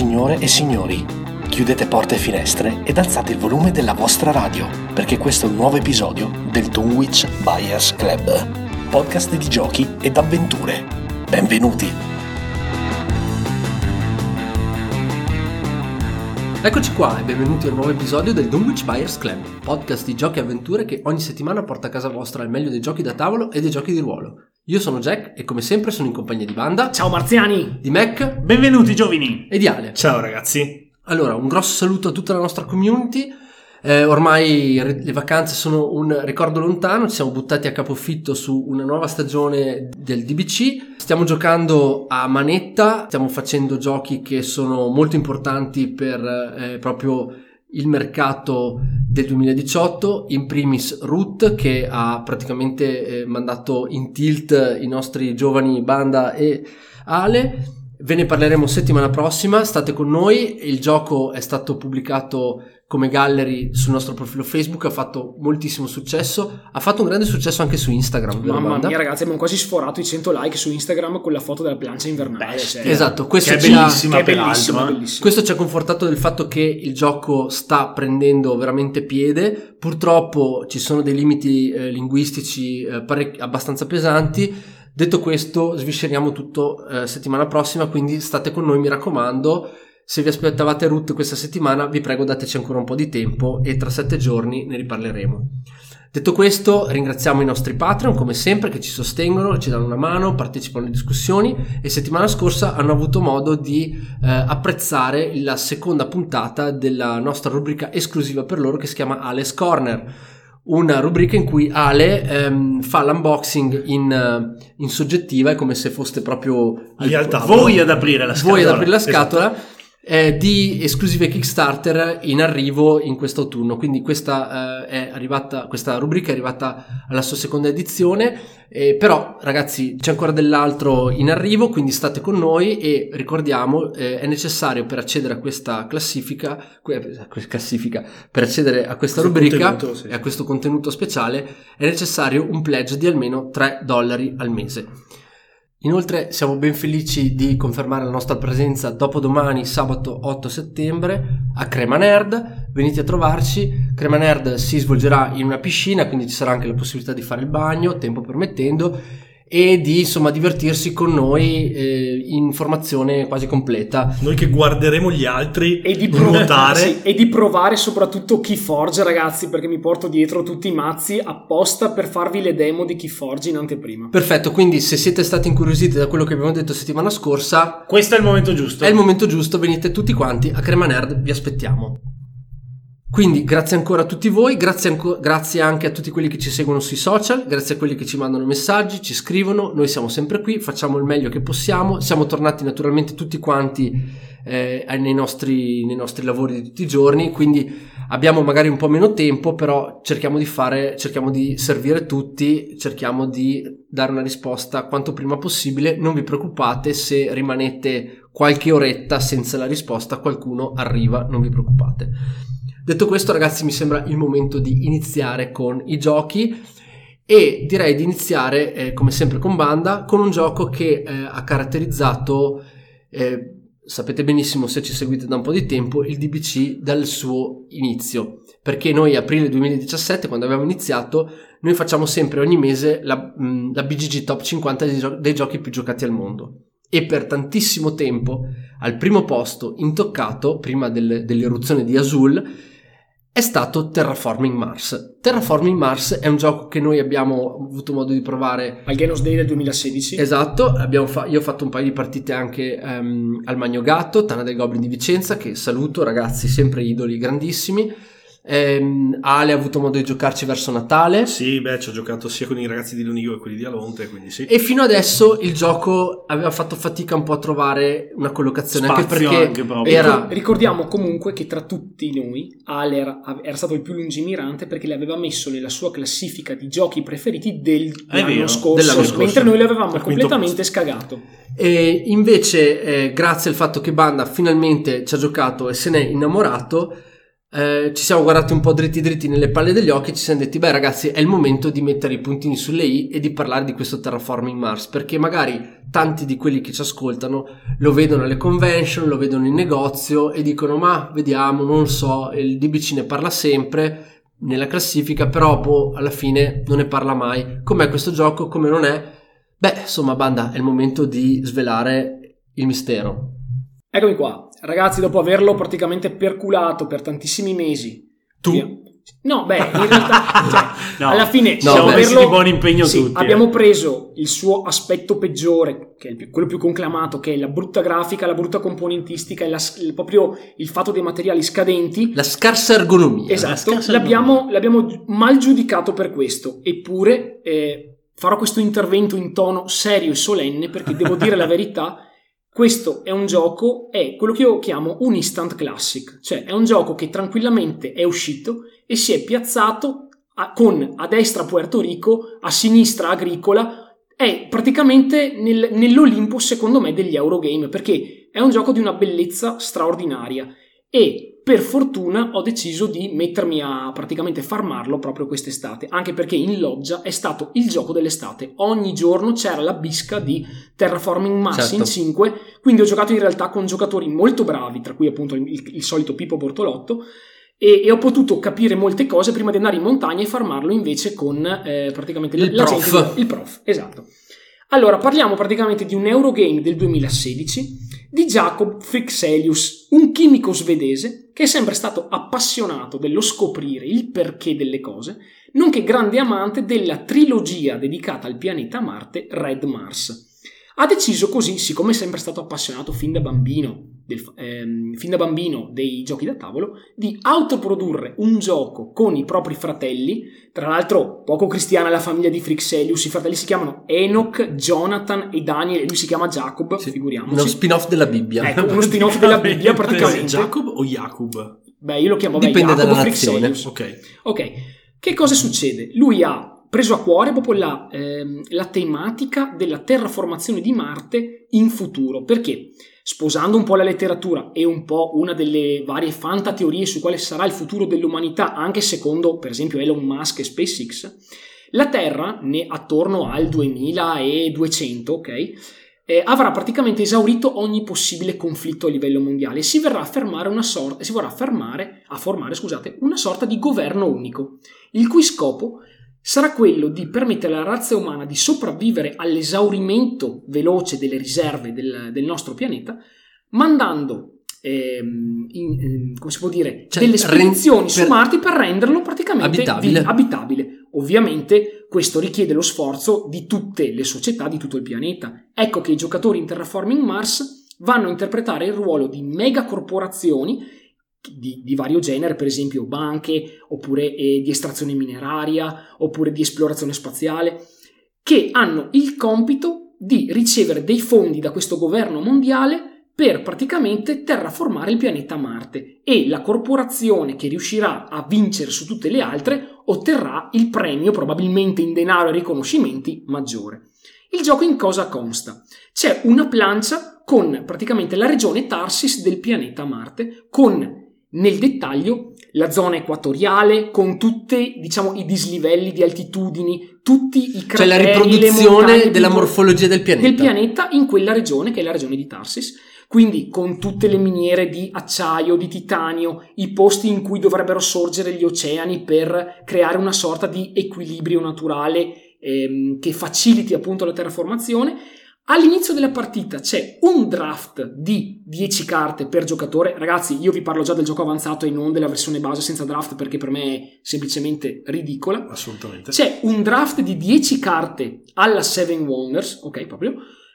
Signore e signori, chiudete porte e finestre ed alzate il volume della vostra radio, perché questo è un nuovo episodio del Dunwich Buyers Club, podcast di giochi ed avventure. Benvenuti! Eccoci qua e benvenuti a un nuovo episodio del Dunwich Buyers Club, podcast di giochi e avventure che ogni settimana porta a casa vostra il meglio dei giochi da tavolo e dei giochi di ruolo. Io sono Jack e come sempre sono in compagnia di Banda, Ciao Marziani! di Mac Benvenuti giovani! e di Ale. Ciao ragazzi! Allora, un grosso saluto a tutta la nostra community. Eh, ormai le vacanze sono un ricordo lontano, ci siamo buttati a capofitto su una nuova stagione del DBC. Stiamo giocando a manetta, stiamo facendo giochi che sono molto importanti per eh, proprio il mercato del 2018, in primis Root che ha praticamente eh, mandato in tilt i nostri giovani Banda e Ale. Ve ne parleremo settimana prossima, state con noi, il gioco è stato pubblicato come gallery sul nostro profilo Facebook, ha fatto moltissimo successo, ha fatto un grande successo anche su Instagram. Mamma mia ragazzi abbiamo quasi sforato i 100 like su Instagram con la foto della plancia invernale. Cioè, Esatto, questo Che è ci ha- bellissima che è peraltro, bellissimo, eh. bellissimo. Questo ci ha confortato del fatto che il gioco sta prendendo veramente piede. Purtroppo ci sono dei limiti eh, linguistici eh, parec- abbastanza pesanti. Detto questo, svisceriamo tutto eh, settimana prossima, quindi state con noi, mi raccomando. Se vi aspettavate Root questa settimana, vi prego dateci ancora un po' di tempo e tra sette giorni ne riparleremo. Detto questo, ringraziamo i nostri Patreon come sempre che ci sostengono, ci danno una mano, partecipano alle discussioni e settimana scorsa hanno avuto modo di eh, apprezzare la seconda puntata della nostra rubrica esclusiva per loro che si chiama Ale's Corner. Una rubrica in cui Ale ehm, fa l'unboxing in, eh, in soggettiva, è come se foste proprio voi ad aprire la scatola. voi ad aprire la scatola Esatto. Eh, di esclusive Kickstarter in arrivo in questo autunno. Quindi questa, eh, è arrivata, questa rubrica è arrivata alla sua seconda edizione. eh, però, ragazzi, c'è ancora dell'altro in arrivo, quindi state con noi e ricordiamo, eh, è necessario per accedere a questa classifica, que- classifica per accedere a questa Questo rubrica sì. e a questo contenuto speciale, è necessario un pledge di almeno 3 dollari al mese. Inoltre siamo ben felici di confermare la nostra presenza dopodomani, sabato 8 settembre, a Crema Nerd. Venite a trovarci. Crema Nerd si svolgerà in una piscina, quindi ci sarà anche la possibilità di fare il bagno, tempo permettendo, e di insomma divertirsi con noi eh, in formazione quasi completa. Noi che guarderemo gli altri E di, prov- nuotare. sì, e di provare soprattutto Keyforge ragazzi perché mi porto dietro tutti i mazzi apposta per farvi le demo di Keyforge in anteprima. Perfetto, quindi se siete stati incuriositi da quello che abbiamo detto settimana scorsa, Questo è il momento giusto. È il momento giusto, venite tutti quanti a Crema Nerd, vi aspettiamo. Quindi grazie ancora a tutti voi, grazie, anco- grazie anche a tutti quelli che ci seguono sui social, grazie a quelli che ci mandano messaggi, ci scrivono, noi siamo sempre qui, facciamo il meglio che possiamo, siamo tornati naturalmente tutti quanti eh, nei, nostri, nei nostri lavori di tutti i giorni, quindi abbiamo magari un po' meno tempo, però cerchiamo di fare, cerchiamo di servire tutti, cerchiamo di dare una risposta quanto prima possibile, non vi preoccupate se rimanete qualche oretta senza la risposta, qualcuno arriva, non vi preoccupate. Detto questo, ragazzi, mi sembra il momento di iniziare con i giochi e direi di iniziare, eh, come sempre con Banda, con un gioco che eh, ha caratterizzato, eh, sapete benissimo se ci seguite da un po' di tempo, il DBC dal suo inizio. Perché noi, aprile 2017, quando abbiamo iniziato, noi facciamo sempre ogni mese la, mh, la BGG Top 50 dei, gio- dei giochi più giocati al mondo. E per tantissimo tempo, al primo posto, intoccato, prima del- dell'eruzione di Azul, è stato Terraforming Mars. Terraforming Mars è un gioco che noi abbiamo avuto modo di provare Al Genos Day del 2016. Esatto, abbiamo fa- io ho fatto un paio di partite anche ehm, al Magno Gatto, Tana del Goblin di Vicenza, che saluto ragazzi, sempre idoli grandissimi. Ehm, Ale ha avuto modo di giocarci verso Natale. Sì, beh, ci ho giocato sia con i ragazzi di Lunigo che quelli di Alonte, quindi sì. E fino adesso il gioco aveva fatto fatica un po' a trovare una collocazione, anche Spazio perché anche proprio. era... Ricordiamo comunque che tra tutti noi Ale era, era stato il più lungimirante perché l'aveva messo nella sua classifica di giochi preferiti del- dell'anno vero, scorso, dell'anno scorso. mentre noi l'avevamo completamente scagato. E invece, eh, grazie al fatto che Banda finalmente ci ha giocato e se n'è innamorato, eh, ci siamo guardati un po' dritti dritti nelle palle degli occhi e ci siamo detti, beh ragazzi, è il momento di mettere i puntini sulle i e di parlare di questo Terraforming Mars, perché magari tanti di quelli che ci ascoltano lo vedono alle convention, lo vedono in negozio e dicono, ma vediamo, non so, il DBC ne parla sempre nella classifica, però boh, alla fine non ne parla mai. Com'è questo gioco? Come non è? Beh, insomma, banda, è il momento di svelare il mistero. Eccomi qua, ragazzi, dopo averlo praticamente perculato per tantissimi mesi. Tu? via- No, beh, in realtà, cioè, No, alla fine no, dopo beh, di buon impegno sì, tutti, Abbiamo eh. preso il suo aspetto peggiore, che è più- quello più conclamato, che è la brutta grafica, la brutta componentistica, e la il- proprio il fatto dei materiali scadenti. La scarsa ergonomia. Esatto, scarsa l'abbiamo, l'abbiamo gi- mal giudicato per questo, eppure eh, farò questo intervento in tono serio e solenne perché devo dire la verità, questo è un gioco, è quello che io chiamo un instant classic, cioè è un gioco che tranquillamente è uscito e si è piazzato a- con a destra Puerto Rico, a sinistra Agricola, è praticamente nel- nell'Olimpo secondo me degli Eurogame perché è un gioco di una bellezza straordinaria. E per fortuna ho deciso di mettermi a praticamente farmarlo proprio quest'estate, anche perché in loggia è stato il gioco dell'estate. Ogni giorno c'era la bisca di Terraforming Mars Certo. in 5, quindi ho giocato in realtà con giocatori molto bravi, tra cui appunto il, il- il solito Pippo Bortolotto, e, e ho potuto capire molte cose prima di andare in montagna e farmarlo invece con eh, praticamente Il la prof. gente il prof, esatto. Allora, parliamo praticamente di un Eurogame del 2016 di Jacob Frixelius, un chimico svedese che è sempre stato appassionato dello scoprire il perché delle cose, nonché grande amante della trilogia dedicata al pianeta Marte Red Mars. Ha deciso così, siccome è sempre stato appassionato fin da bambino, del- ehm, fin da bambino dei giochi da tavolo, di autoprodurre un gioco con i propri fratelli. Tra l'altro, poco cristiana la famiglia di Frixelius. I fratelli si chiamano Enoch, Jonathan e Daniel, e lui si chiama Jacob, Sì, figuriamoci. Uno spin-off della Bibbia. Ecco, uno spin-off della Bibbia praticamente. Jacob o Jacob? Beh, io lo chiamo Dipende Jacob dalla nazione. Ok, che cosa succede? Lui ha preso a cuore proprio la, ehm, la tematica della terraformazione di Marte in futuro, perché sposando un po' la letteratura e un po' una delle varie fantateorie su quale sarà il futuro dell'umanità, anche secondo per esempio Elon Musk e SpaceX, la Terra, ne, attorno al 2200, ok? eh, avrà praticamente esaurito ogni possibile conflitto a livello mondiale e si verrà a fermare una sorta, si vorrà fermare, a formare scusate, una sorta di governo unico, il cui scopo sarà quello di permettere alla razza umana di sopravvivere all'esaurimento veloce delle riserve del, del nostro pianeta, mandando ehm, in- in- come si può dire, Cioè, delle spedizioni ren- su per- Marte per renderlo praticamente Abitabile. vi- abitabile. Ovviamente questo richiede lo sforzo di tutte le società di tutto il pianeta. Ecco che i giocatori in Terraforming Mars vanno a interpretare il ruolo di megacorporazioni di, di vario genere, per esempio banche, oppure eh, di estrazione mineraria, oppure di esplorazione spaziale, che hanno il compito di ricevere dei fondi da questo governo mondiale per praticamente terraformare il pianeta Marte e la corporazione che riuscirà a vincere su tutte le altre otterrà il premio, probabilmente in denaro e riconoscimenti, maggiore. Il gioco in cosa consta? C'è una plancia con praticamente la regione Tarsis del pianeta Marte, con nel dettaglio la zona equatoriale, con tutti diciamo, i dislivelli di altitudini, tutti i Cioè la crateri, riproduzione della morfologia del pianeta. del pianeta in quella regione, che è la regione di Tarsis. Quindi con tutte le miniere di acciaio, di titanio, i posti in cui dovrebbero sorgere gli oceani per creare una sorta di equilibrio naturale ehm, che faciliti appunto la terraformazione. All'inizio della partita c'è un draft di 10 carte per giocatore. Ragazzi, io vi parlo già del gioco avanzato e non della versione base senza draft perché per me è semplicemente ridicola. Assolutamente. C'è un draft di 10 carte alla Seven Wonders, ok, proprio.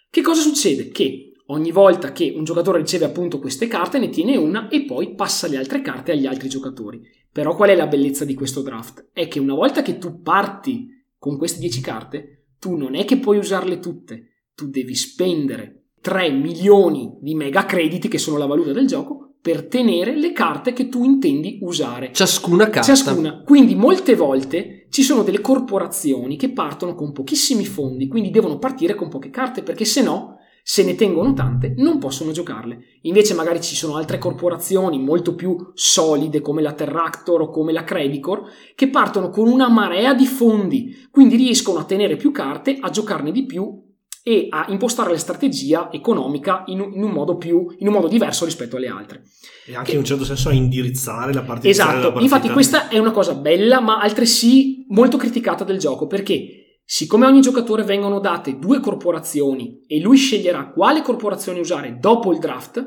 Che cosa succede? Che ogni volta che un giocatore riceve appunto queste carte ne tiene una e poi passa le altre carte agli altri giocatori. Però qual è la bellezza di questo draft? È che una volta che tu parti con queste 10 carte, tu non è che puoi usarle tutte, tu devi spendere 3 milioni di mega crediti, che sono la valuta del gioco, per tenere le carte che tu intendi usare. Ciascuna carta. Ciascuna. Quindi molte volte ci sono delle corporazioni che partono con pochissimi fondi, quindi devono partire con poche carte, perché se no se ne tengono tante, non possono giocarle. Invece magari ci sono altre corporazioni molto più solide come la Terractor o come la Credicor che partono con una marea di fondi, quindi riescono a tenere più carte, a giocarne di più e a impostare la strategia economica in un, in un, modo, più, in un modo diverso rispetto alle altre. E anche che, in un certo senso a indirizzare la partita. Esatto, infatti questa è una cosa bella ma altresì molto criticata del gioco perché siccome a ogni giocatore vengono date due corporazioni e lui sceglierà quale corporazione usare dopo il draft,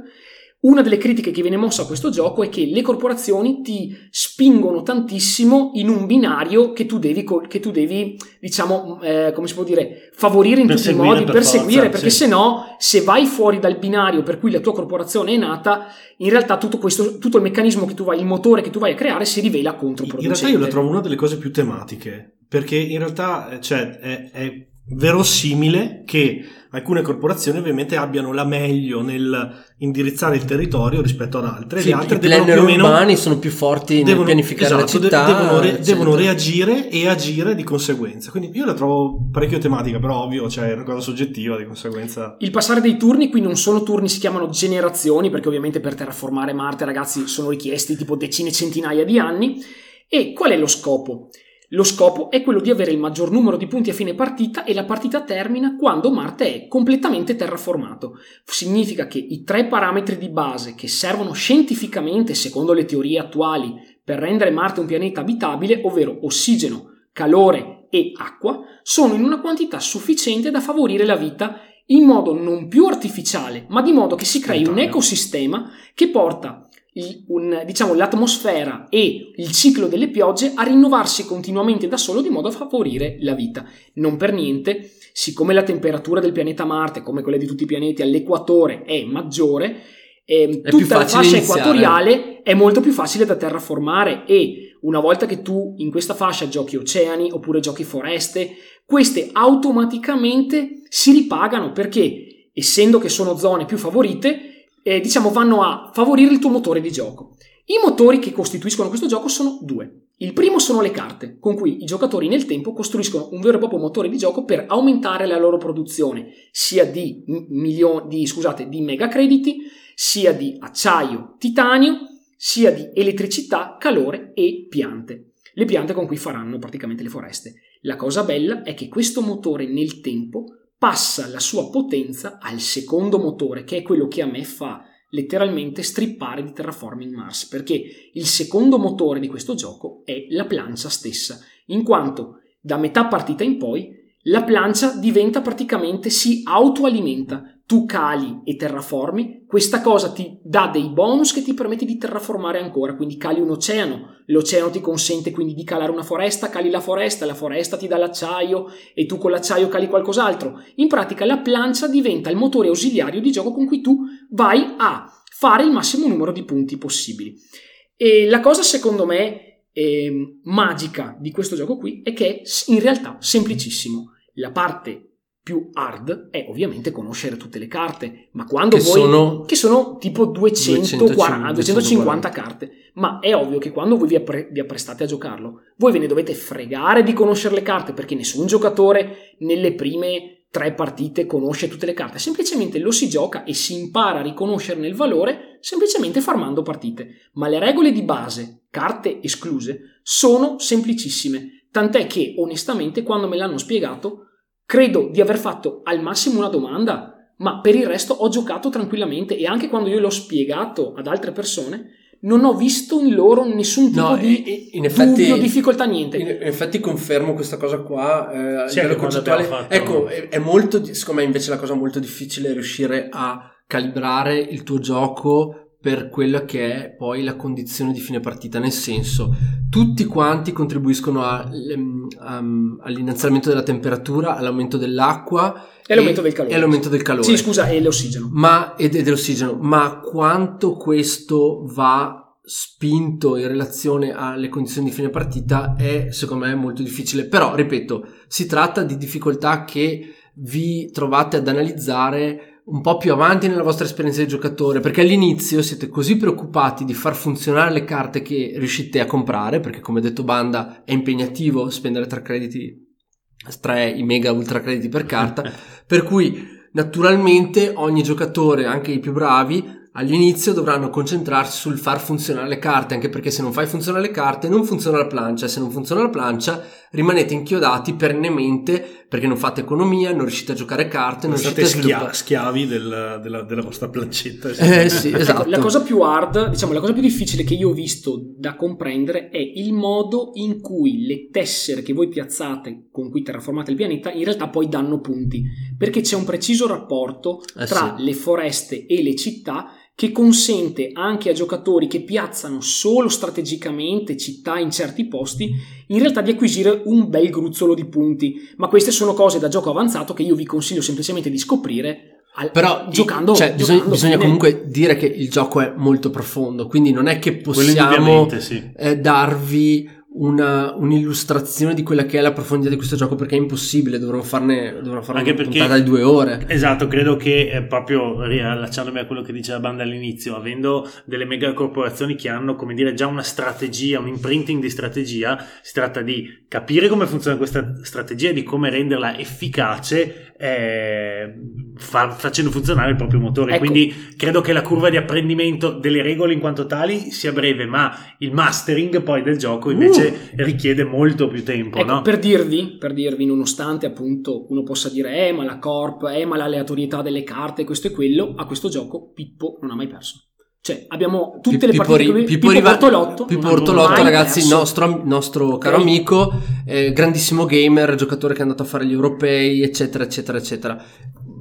una delle critiche che viene mossa a questo gioco è che le corporazioni ti spingono tantissimo in un binario che tu devi, che tu devi diciamo, eh, come si può dire, favorire in tutti i modi, per perseguire, forza, perché sì. se no, se vai fuori dal binario per cui la tua corporazione è nata, in realtà tutto, questo, tutto il meccanismo che tu vai, il motore che tu vai a creare si rivela controproducente. In realtà io la trovo una delle cose più tematiche, perché in realtà cioè, è, è verosimile che alcune corporazioni ovviamente abbiano la meglio nel indirizzare il territorio rispetto ad altre. Sì, le altre i devono più o meno urbani sono più forti devono, nel pianificare esatto, la città devono, re, devono, reagire e agire di conseguenza. Quindi io la trovo parecchio tematica però ovvio cioè è una cosa soggettiva di conseguenza. Il passare dei turni qui non sono turni si chiamano generazioni perché ovviamente per terraformare Marte ragazzi sono richiesti tipo decine centinaia di anni. E qual è lo scopo? Lo scopo è quello di avere il maggior numero di punti a fine partita e la partita termina quando Marte è completamente terraformato. Significa che i tre parametri di base che servono scientificamente, secondo le teorie attuali, per rendere Marte un pianeta abitabile, ovvero ossigeno, calore e acqua, sono in una quantità sufficiente da favorire la vita in modo non più artificiale, ma di modo che si crei un ecosistema che porta un, diciamo, l'atmosfera e il ciclo delle piogge a rinnovarsi continuamente da solo di modo a favorire la vita. Non per niente, siccome la temperatura del pianeta Marte, come quella di tutti i pianeti all'equatore, è maggiore, eh, è tutta la fascia iniziare. equatoriale è molto più facile da terraformare e una volta che tu in questa fascia giochi oceani oppure giochi foreste, queste automaticamente si ripagano perché essendo che sono zone più favorite, eh, diciamo, vanno a favorire il tuo motore di gioco. I motori che costituiscono questo gioco sono due. Il primo sono le carte, con cui i giocatori nel tempo costruiscono un vero e proprio motore di gioco per aumentare la loro produzione, sia di, milioni, di, scusate, di megacrediti, sia di acciaio, titanio, sia di elettricità, calore e piante. Le piante con cui faranno praticamente le foreste. La cosa bella è che questo motore nel tempo passa la sua potenza al secondo motore, che è quello che a me fa letteralmente strippare di Terraforming Mars, perché il secondo motore di questo gioco è la plancia stessa, in quanto da metà partita in poi la plancia diventa praticamente si autoalimenta, tu cali e terraformi, questa cosa ti dà dei bonus che ti permette di terraformare ancora, quindi cali un oceano, l'oceano ti consente quindi di calare una foresta, cali la foresta, la foresta ti dà l'acciaio e tu con l'acciaio cali qualcos'altro. In pratica la plancia diventa il motore ausiliario di gioco con cui tu vai a fare il massimo numero di punti possibili. E la cosa secondo me eh, magica di questo gioco qui è che è in realtà semplicissimo. La parte più hard è ovviamente conoscere tutte le carte, ma quando che voi sono che sono tipo 240, 250 carte, ma è ovvio che quando voi vi, appre- vi, apprestate a giocarlo, voi ve ne dovete fregare di conoscere le carte perché nessun giocatore nelle prime tre partite conosce tutte le carte, semplicemente lo si gioca e si impara a riconoscerne il valore semplicemente farmando partite, ma le regole di base, carte escluse, sono semplicissime, tant'è che onestamente quando me l'hanno spiegato Credo di aver fatto al massimo una domanda, ma per il resto ho giocato tranquillamente e anche quando io l'ho spiegato ad altre persone non ho visto in loro nessun tipo no, di in effetti, dubbio, difficoltà, niente. In, effetti confermo questa cosa qua. Eh, sì, concettuale. Ecco, è, è molto, secondo me invece la cosa molto difficile è riuscire a calibrare il tuo gioco per quella che è poi la condizione di fine partita, nel senso tutti quanti contribuiscono a, a, all'innalzamento della temperatura, all'aumento dell'acqua e all'aumento del calore. E all'aumento del calore. Sì, scusa, e l'ossigeno. Ma, e dell'ossigeno. Ma quanto questo va spinto in relazione alle condizioni di fine partita è secondo me molto difficile. Però, ripeto, si tratta di difficoltà che vi trovate ad analizzare un po' più avanti nella vostra esperienza di giocatore, perché all'inizio siete così preoccupati di far funzionare le carte che riuscite a comprare, perché come detto Banda è impegnativo spendere 3 crediti, 3 i mega ultra crediti per carta, per cui naturalmente ogni giocatore, anche i più bravi, all'inizio dovranno concentrarsi sul far funzionare le carte, anche perché se non fai funzionare le carte non funziona la plancia, se non funziona la plancia rimanete inchiodati perennemente perché non fate economia, non riuscite a giocare carte, non State riuscite a schia- sviluppare. schiavi del- della, della vostra plancetta. Eh sì, Ecco, esatto. la cosa più hard, diciamo, la cosa più difficile che io ho visto da comprendere è il modo in cui le tessere che voi piazzate con cui terraformate il pianeta in realtà poi danno punti, perché c'è un preciso rapporto Eh tra sì. le foreste e le città che consente anche a giocatori che piazzano solo strategicamente città in certi posti in realtà di acquisire un bel gruzzolo di punti. Ma queste sono cose da gioco avanzato che io vi consiglio semplicemente di scoprire al- Però giocando. cioè, bisogna, giocando bisogna fine. comunque dire che il gioco è molto profondo, quindi non è che possiamo sì. eh, darvi una, un'illustrazione di quella che è la profondità di questo gioco perché è impossibile, dovremmo farne, dovremmo fare Anche una perché- puntata di due ore. Esatto, credo che eh, proprio riallacciandomi a quello che diceva Banda all'inizio, avendo delle mega corporazioni che hanno, come dire, già una strategia, un imprinting di strategia, si tratta di capire come funziona questa strategia e di come renderla efficace eh, fa- facendo funzionare il proprio motore. Ecco. Quindi credo che la curva di apprendimento delle regole in quanto tali sia breve, ma il mastering poi del gioco invece richiede molto più tempo, Ecco, no? per dirvi, per dirvi, nonostante appunto uno possa dire, eh, ma la corp, eh, ma l'aleatorietà delle carte, questo e quello, a questo gioco Pippo non ha mai perso. Cioè, abbiamo tutte le Pippo partite Ri- Pippo Pippo Bortolotto, Pippo mai ragazzi, perso. nostro, nostro caro Ok. amico, eh, grandissimo gamer, giocatore che è andato a fare gli europei, eccetera, eccetera, eccetera.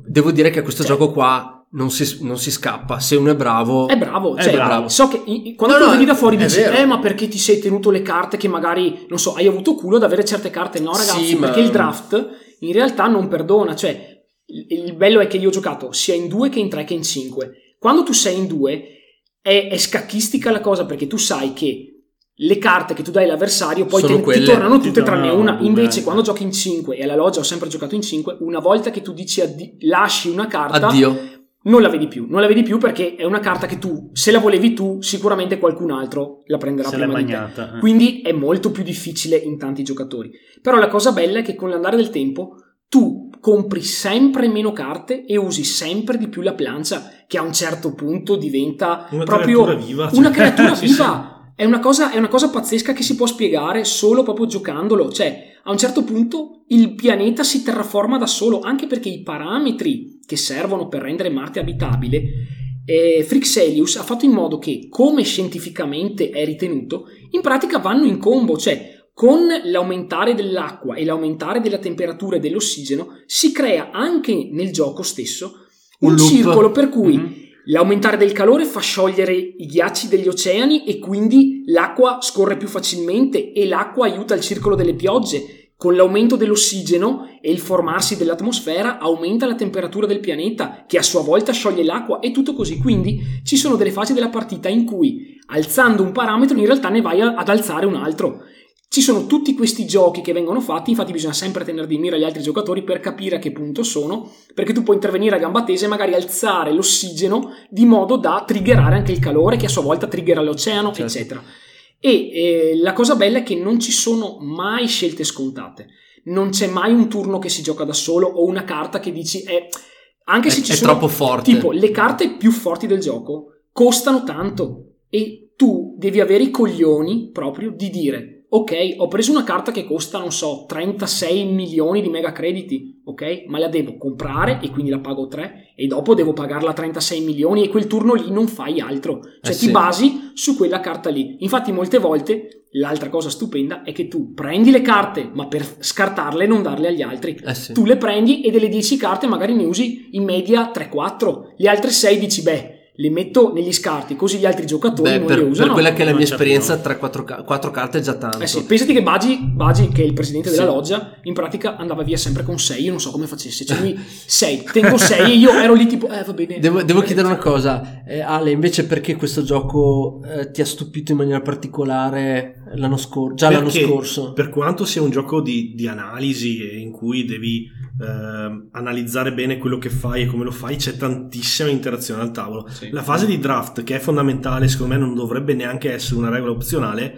Devo dire che a questo Cioè- gioco qua non si, non si scappa. Se uno è bravo, È bravo, È cioè, bravo. so che i- i- quando No, tu no, vedi da fuori dici, vero. eh, ma perché ti sei tenuto le carte che magari, non so, hai avuto culo ad avere certe carte? No, ragazzi, Sì, ma- perché il draft in realtà non perdona, cioè, il, il bello è che io ho giocato sia in due che in tre che in cinque. Quando tu sei in due è, è scacchistica la cosa perché tu sai che le carte che tu dai all'avversario poi te- ti tornano tutte tranne una. Invece, quando giochi in 5 e alla loggia ho sempre giocato in 5, una volta che tu dici addi- lasci una carta, addio. non la vedi più. Non la vedi più perché è una carta che tu, se la volevi tu, sicuramente qualcun altro la prenderà Se prima di te. magnata. eh. Quindi è molto più difficile in tanti giocatori. Però la cosa bella è che con l'andare del tempo tu compri sempre meno carte e usi sempre di più la plancia, che a un certo punto diventa Una proprio creatura viva. una cioè. creatura Sì, sì. viva. È una, cosa, è una cosa pazzesca che si può spiegare solo proprio giocandolo. Cioè, a un certo punto il pianeta si terraforma da solo, anche perché i parametri che servono per rendere Marte abitabile, eh, Frixelius ha fatto in modo che, come scientificamente è ritenuto, in pratica vanno in combo. Cioè, con l'aumentare dell'acqua e l'aumentare della temperatura e dell'ossigeno, si crea anche nel gioco stesso un, Un circolo per cui Mhm. L'aumentare del calore fa sciogliere i ghiacci degli oceani e quindi l'acqua scorre più facilmente e l'acqua aiuta il circolo delle piogge. Con l'aumento dell'ossigeno e il formarsi dell'atmosfera aumenta la temperatura del pianeta che a sua volta scioglie l'acqua e tutto così. Quindi ci sono delle fasi della partita in cui alzando un parametro in realtà ne vai ad alzare un altro. Ci sono tutti questi giochi che vengono fatti, infatti bisogna sempre tenere di mira gli altri giocatori per capire a che punto sono, perché tu puoi intervenire a gamba tesa e magari alzare l'ossigeno di modo da triggerare anche il calore che a sua volta triggera l'oceano, Certo. eccetera. E eh, la cosa bella è che non ci sono mai scelte scontate, non c'è mai un turno che si gioca da solo o una carta che dici è... Anche È, se ci è sono troppo forte. Tipo, le carte più forti del gioco costano tanto e tu devi avere i coglioni proprio di dire ok, ho preso una carta che costa, non so, 36 milioni di mega crediti, ok? Ma la devo comprare e quindi la pago 3 e dopo devo pagarla 36 milioni e quel turno lì non fai altro. Cioè Eh ti sì. basi su quella carta lì. Infatti molte volte l'altra cosa stupenda è che tu prendi le carte, ma per scartarle non darle agli altri. Eh sì. Tu le prendi e delle 10 carte magari ne usi in media 3-4. Le altre 6 dici, beh, le metto negli scarti, così gli altri giocatori Beh, non per, le per usano. quella che è la mia esperienza, 3-4 carte è già tanto. Eh sì, pensati che Bagi, Bagi, che è il presidente della Sì. loggia, in pratica andava via sempre con 6, io non so come facesse, cioè lui 6, tengo 6 e io ero lì tipo, eh va bene. Devo, devo Eh, chiedere una cosa, eh, Ale, invece perché questo gioco eh, ti ha stupito in maniera particolare l'anno scorso, già l'anno Perché, scorso? Per quanto sia un gioco di, di analisi e in cui devi ehm, analizzare bene quello che fai e come lo fai, c'è tantissima interazione al tavolo. Sì. La fase di draft, che è fondamentale, secondo me non dovrebbe neanche essere una regola opzionale,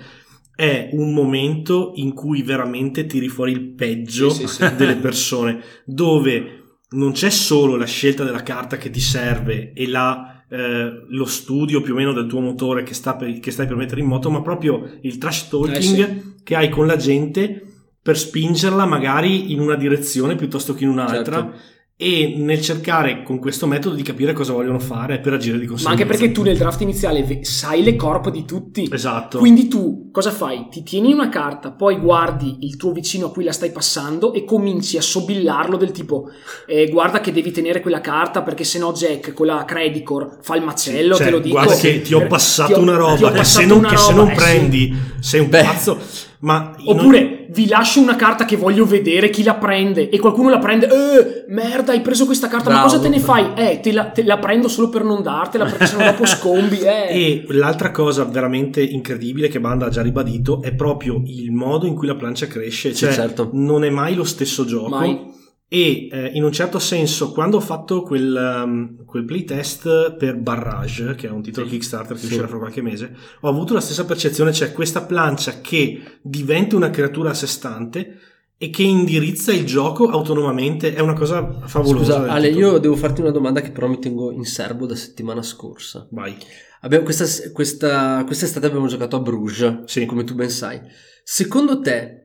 è un momento in cui veramente tiri fuori il peggio Sì, sì, sì. delle persone, dove non c'è solo la scelta della carta che ti serve e la, eh, lo studio più o meno del tuo motore che, sta per- che stai per mettere in moto, ma proprio il trash talking Eh, che hai con la gente per spingerla magari in una direzione piuttosto che in un'altra. Certo. E nel cercare con questo metodo di capire cosa vogliono fare per agire di Ma conseguenza. anche perché tu nel draft iniziale sai le corp di tutti. Esatto. Quindi tu cosa fai? Ti tieni una carta, poi guardi il tuo vicino a cui la stai passando e cominci a sobillarlo del tipo eh, guarda che devi tenere quella carta perché sennò Jack con la Credicore fa il macello, Cioè, te lo dico. Guarda che ti ho passato ti ho- una roba che passato se non, una che se non eh sì. prendi sei un Beh. pazzo. Ma Oppure vi lascio una carta che voglio vedere chi la prende e qualcuno la prende. Eh, merda, hai preso questa carta, ma Bravo. cosa te ne fai? Eh, te la, te la prendo solo per non dartela perché sennò dopo scombi. Eh. E l'altra cosa veramente incredibile che Banda ha già ribadito è proprio il modo in cui la plancia cresce. Sì, Cioè, certo. non è mai lo stesso gioco. Mai. E eh, in un certo senso, quando ho fatto quel, um, quel playtest per Barrage, che è un titolo Kickstarter che Sì. uscirà fra qualche mese, ho avuto la stessa percezione, cioè questa plancia che diventa una creatura a sé stante e che indirizza il gioco autonomamente è una cosa favolosa. Scusa, Ale, titolo. io devo farti una domanda che però mi tengo in serbo da settimana scorsa. Vai. Abbiamo, questa, questa, quest'estate abbiamo giocato a Bruges, Sì. come tu ben sai. Secondo te,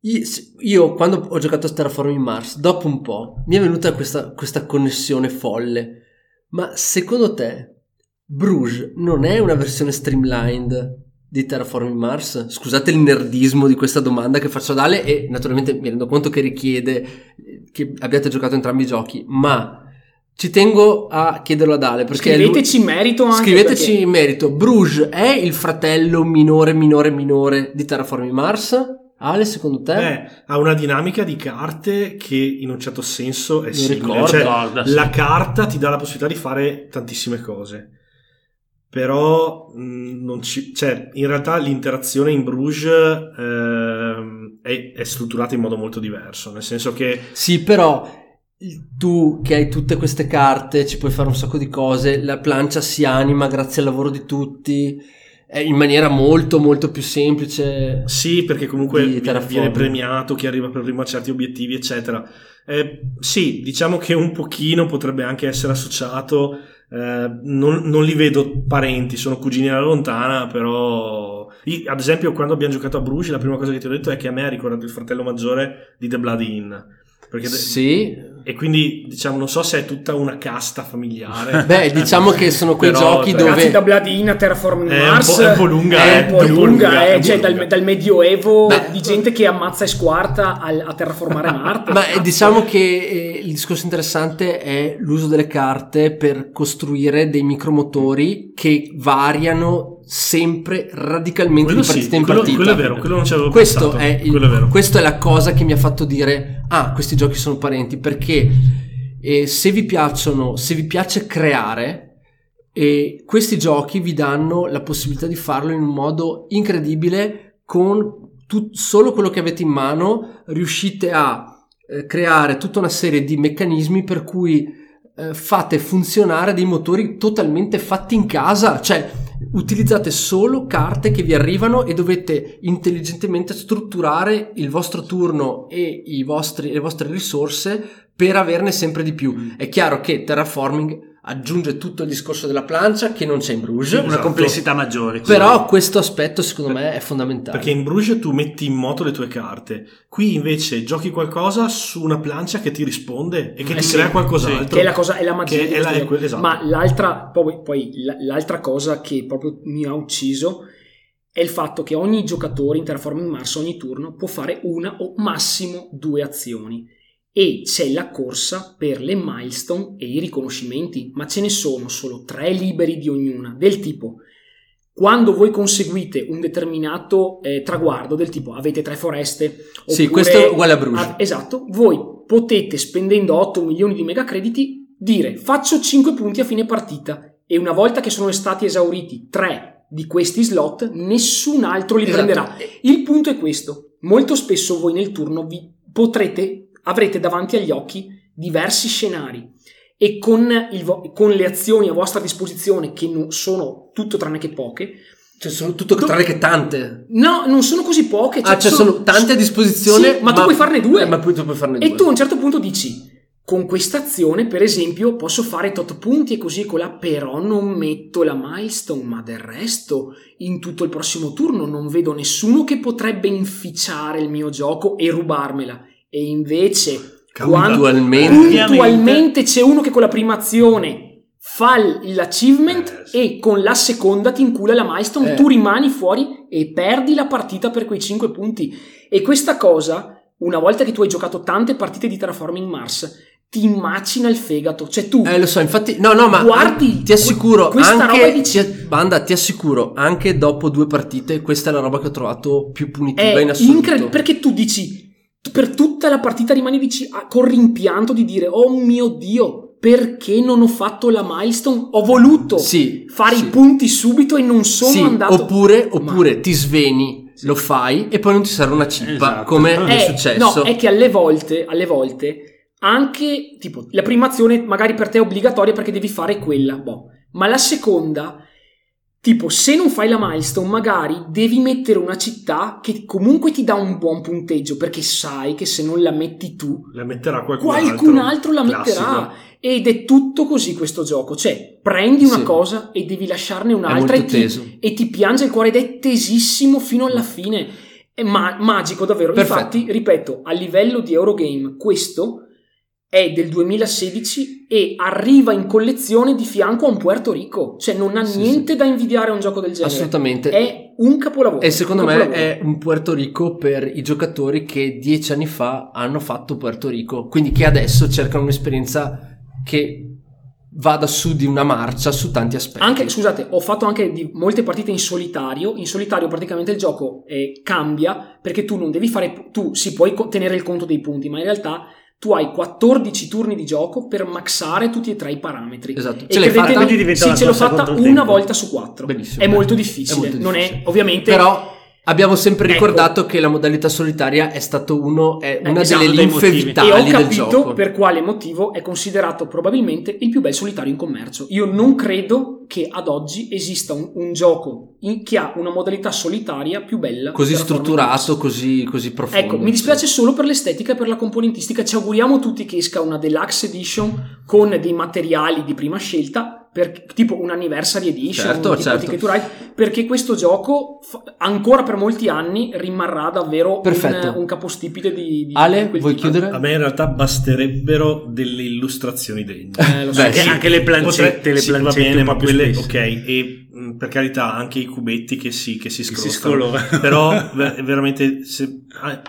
io, quando ho giocato a Terraforming Mars, dopo un po', mi è venuta questa, questa connessione folle. Ma secondo te, Bruges non è una versione streamlined di Terraforming Mars? Scusate il nerdismo di questa domanda che faccio ad Ale e naturalmente mi rendo conto che richiede che abbiate giocato entrambi i giochi, ma ci tengo a chiederlo ad Ale perché lui- Scriveteci in merito anche. Scriveteci perché- in merito, Bruges è il fratello minore, minore, minore di Terraforming Mars? Ale, secondo te? Beh, ha una dinamica di carte che in un certo senso è Mi simile. Cioè, la carta ti dà la possibilità di fare tantissime cose. Però non ci, cioè, in realtà l'interazione in Bruges ehm, è, è strutturata in modo molto diverso. Nel senso che Sì, però tu che hai tutte queste carte, ci puoi fare un sacco di cose, la plancia si anima grazie al lavoro di tutti, in maniera molto molto più semplice. Sì, perché comunque viene, premiato chi arriva per primo a certi obiettivi, eccetera. Eh, sì, diciamo che un pochino potrebbe anche essere associato. eh, non, non li vedo parenti, sono cugini alla lontana, però. io, ad esempio, quando abbiamo giocato a Bruges, la prima cosa che ti ho detto è che a me ha ricordato il fratello maggiore di The Bloody Inn. Perché Sì, E quindi, diciamo, non so se è tutta una casta familiare. beh, diciamo che sono quei Però, giochi dove... Ragazzi, da Bladina, Terraforming È Mars è un po' lunga, è eh, un po' lunga, lunga, eh, è po' cioè dal, lunga. dal medioevo Beh, di gente che ammazza e squarta al- a terraformare Marte. Ma eh, diciamo che eh, il discorso interessante è l'uso delle carte per costruire dei micromotori che variano sempre radicalmente Quello di partita sì, in quello, partita. quello è vero, quello non ci avevo Questo pensato. è, il- quello è vero. questa è la cosa che mi ha fatto dire: Ah, questi giochi sono parenti. Perché eh, se vi piacciono, se vi piace creare, eh, questi giochi vi danno la possibilità di farlo in un modo incredibile con tut- solo quello che avete in mano. Riuscite a eh, creare tutta una serie di meccanismi per cui eh, fate funzionare dei motori totalmente fatti in casa. Cioè, utilizzate solo carte che vi arrivano e dovete intelligentemente strutturare il vostro turno e i vostri- le vostre risorse per averne sempre di più. È chiaro che Terraforming aggiunge tutto il discorso della plancia che non c'è in Bruges, Una Esatto. complessità maggiore. però questo aspetto secondo me è fondamentale. Perché in Bruges tu metti in moto le tue carte, qui invece giochi qualcosa su una plancia che ti risponde e che Eh ti sì, crea qualcos'altro. che è la cosa è la magia Che è la- è quel- esatto. ma l'altra poi, poi l'altra cosa che proprio mi ha ucciso è il fatto che ogni giocatore in Terraforming Mars ogni turno può fare una o massimo due azioni e c'è la corsa per le milestone e i riconoscimenti ma ce ne sono solo tre liberi di ognuna del tipo quando voi conseguite un determinato eh, traguardo del tipo avete tre foreste Sì, oppure- questo è uguale a Bruges. Ah, esatto, voi potete spendendo 8 milioni di megacrediti dire faccio 5 punti a fine partita e una volta che sono stati esauriti 3 di questi slot nessun altro li Esatto. prenderà. Il punto è questo, molto spesso voi nel turno vi potrete, avrete davanti agli occhi diversi scenari e con, vo- con le azioni a vostra disposizione che non sono tutto tranne che poche, Cioè, sono tutto tranne che tante. no, non sono così poche. ah, cioè sono tante a disposizione. Sì, ma tu puoi farne due. Eh, ma tu puoi farne E due. tu a un certo punto dici: con questa azione, per esempio, posso fare tot punti e così e colà, però non metto la milestone, ma del resto, in tutto il prossimo turno non vedo nessuno che potrebbe inficiare il mio gioco e rubarmela. E invece, Puntualmente. puntualmente c'è uno che con la prima azione fa l'achievement Eh, sì. e con la seconda ti incula la milestone, Eh. tu rimani fuori e perdi la partita per quei 5 punti. E questa cosa, una volta che tu hai giocato tante partite di Terraforming Mars, ti macina il fegato. Cioè tu Eh, lo so, infatti, no, no, ma Guardi, ti assicuro, questa roba anche, di- ti, banda, ti assicuro, anche dopo due partite, questa è la roba che ho trovato più punitiva è in assoluto. incredibile perché tu dici per tutta la partita rimani dici ah, con rimpianto di dire oh mio dio perché non ho fatto la milestone ho voluto Sì, fare sì. i punti subito e non sono Sì, andato oppure, Ma- oppure ti sveni, lo fai e poi non ti serve una cippa, Esatto. come Eh, è Eh, successo. no è che alle volte alle volte anche tipo la prima azione magari per te è obbligatoria perché devi fare quella boh. ma la seconda Tipo, se non fai la milestone, magari devi mettere una città che comunque ti dà un buon punteggio, perché sai che se non la metti tu, La metterà qualcun, qualcun altro, la Classico. metterà. Ed è tutto così questo gioco. Cioè, prendi una Sì. cosa e devi lasciarne un'altra e ti, e ti piange il cuore ed è tesissimo fino alla fine. È ma- magico davvero. Perfetto. Infatti, ripeto, a livello di Eurogame, questo è del 2016 e arriva in collezione di fianco a un Puerto Rico. Cioè, non ha Sì, niente da invidiare a un gioco del genere. Assolutamente. È un capolavoro. E secondo un me capolavoro. è un Puerto Rico per i giocatori che dieci anni fa hanno fatto Puerto Rico, quindi che adesso cercano un'esperienza che vada su di una marcia su tanti aspetti. Anche, scusate, ho fatto anche molte partite in solitario. In solitario praticamente il gioco eh, cambia perché tu non devi fare, tu si puoi tenere il conto dei punti, ma in realtà tu hai 14 turni di gioco per maxare tutti e tre i parametri. Esatto. E Ce l'hai fatta? Sì, ce l'ho fatta una tempo. volta su quattro. Benissimo, È beh, molto è difficile. molto Non è difficile. ovviamente. Però abbiamo sempre Ecco. ricordato che la modalità solitaria è stato uno è una esatto, delle linfe motivi. e vitali ho del capito gioco. per quale motivo è considerato probabilmente il più bel solitario in commercio. Io non credo che ad oggi esista un, un gioco in- che ha una modalità solitaria più bella. Così strutturato, così, così profondo. Ecco, mi dispiace solo per l'estetica e per la componentistica. Ci auguriamo tutti che esca una deluxe edition con dei materiali di prima scelta, per- tipo un anniversary edition, Certo, certo. Ticket to Ride, perché questo gioco fa- ancora per molti anni rimarrà davvero un, un capostipite di, di Ale, vuoi tipo. chiudere? A me in realtà basterebbero delle illustrazioni degne. Eh, lo so. Beh, sì. anche le plancette, le sì, va plancette bene, ma quelle, spesse. ok, e mh, per carità anche i cubetti che si, che si scolora. Però ver- veramente se-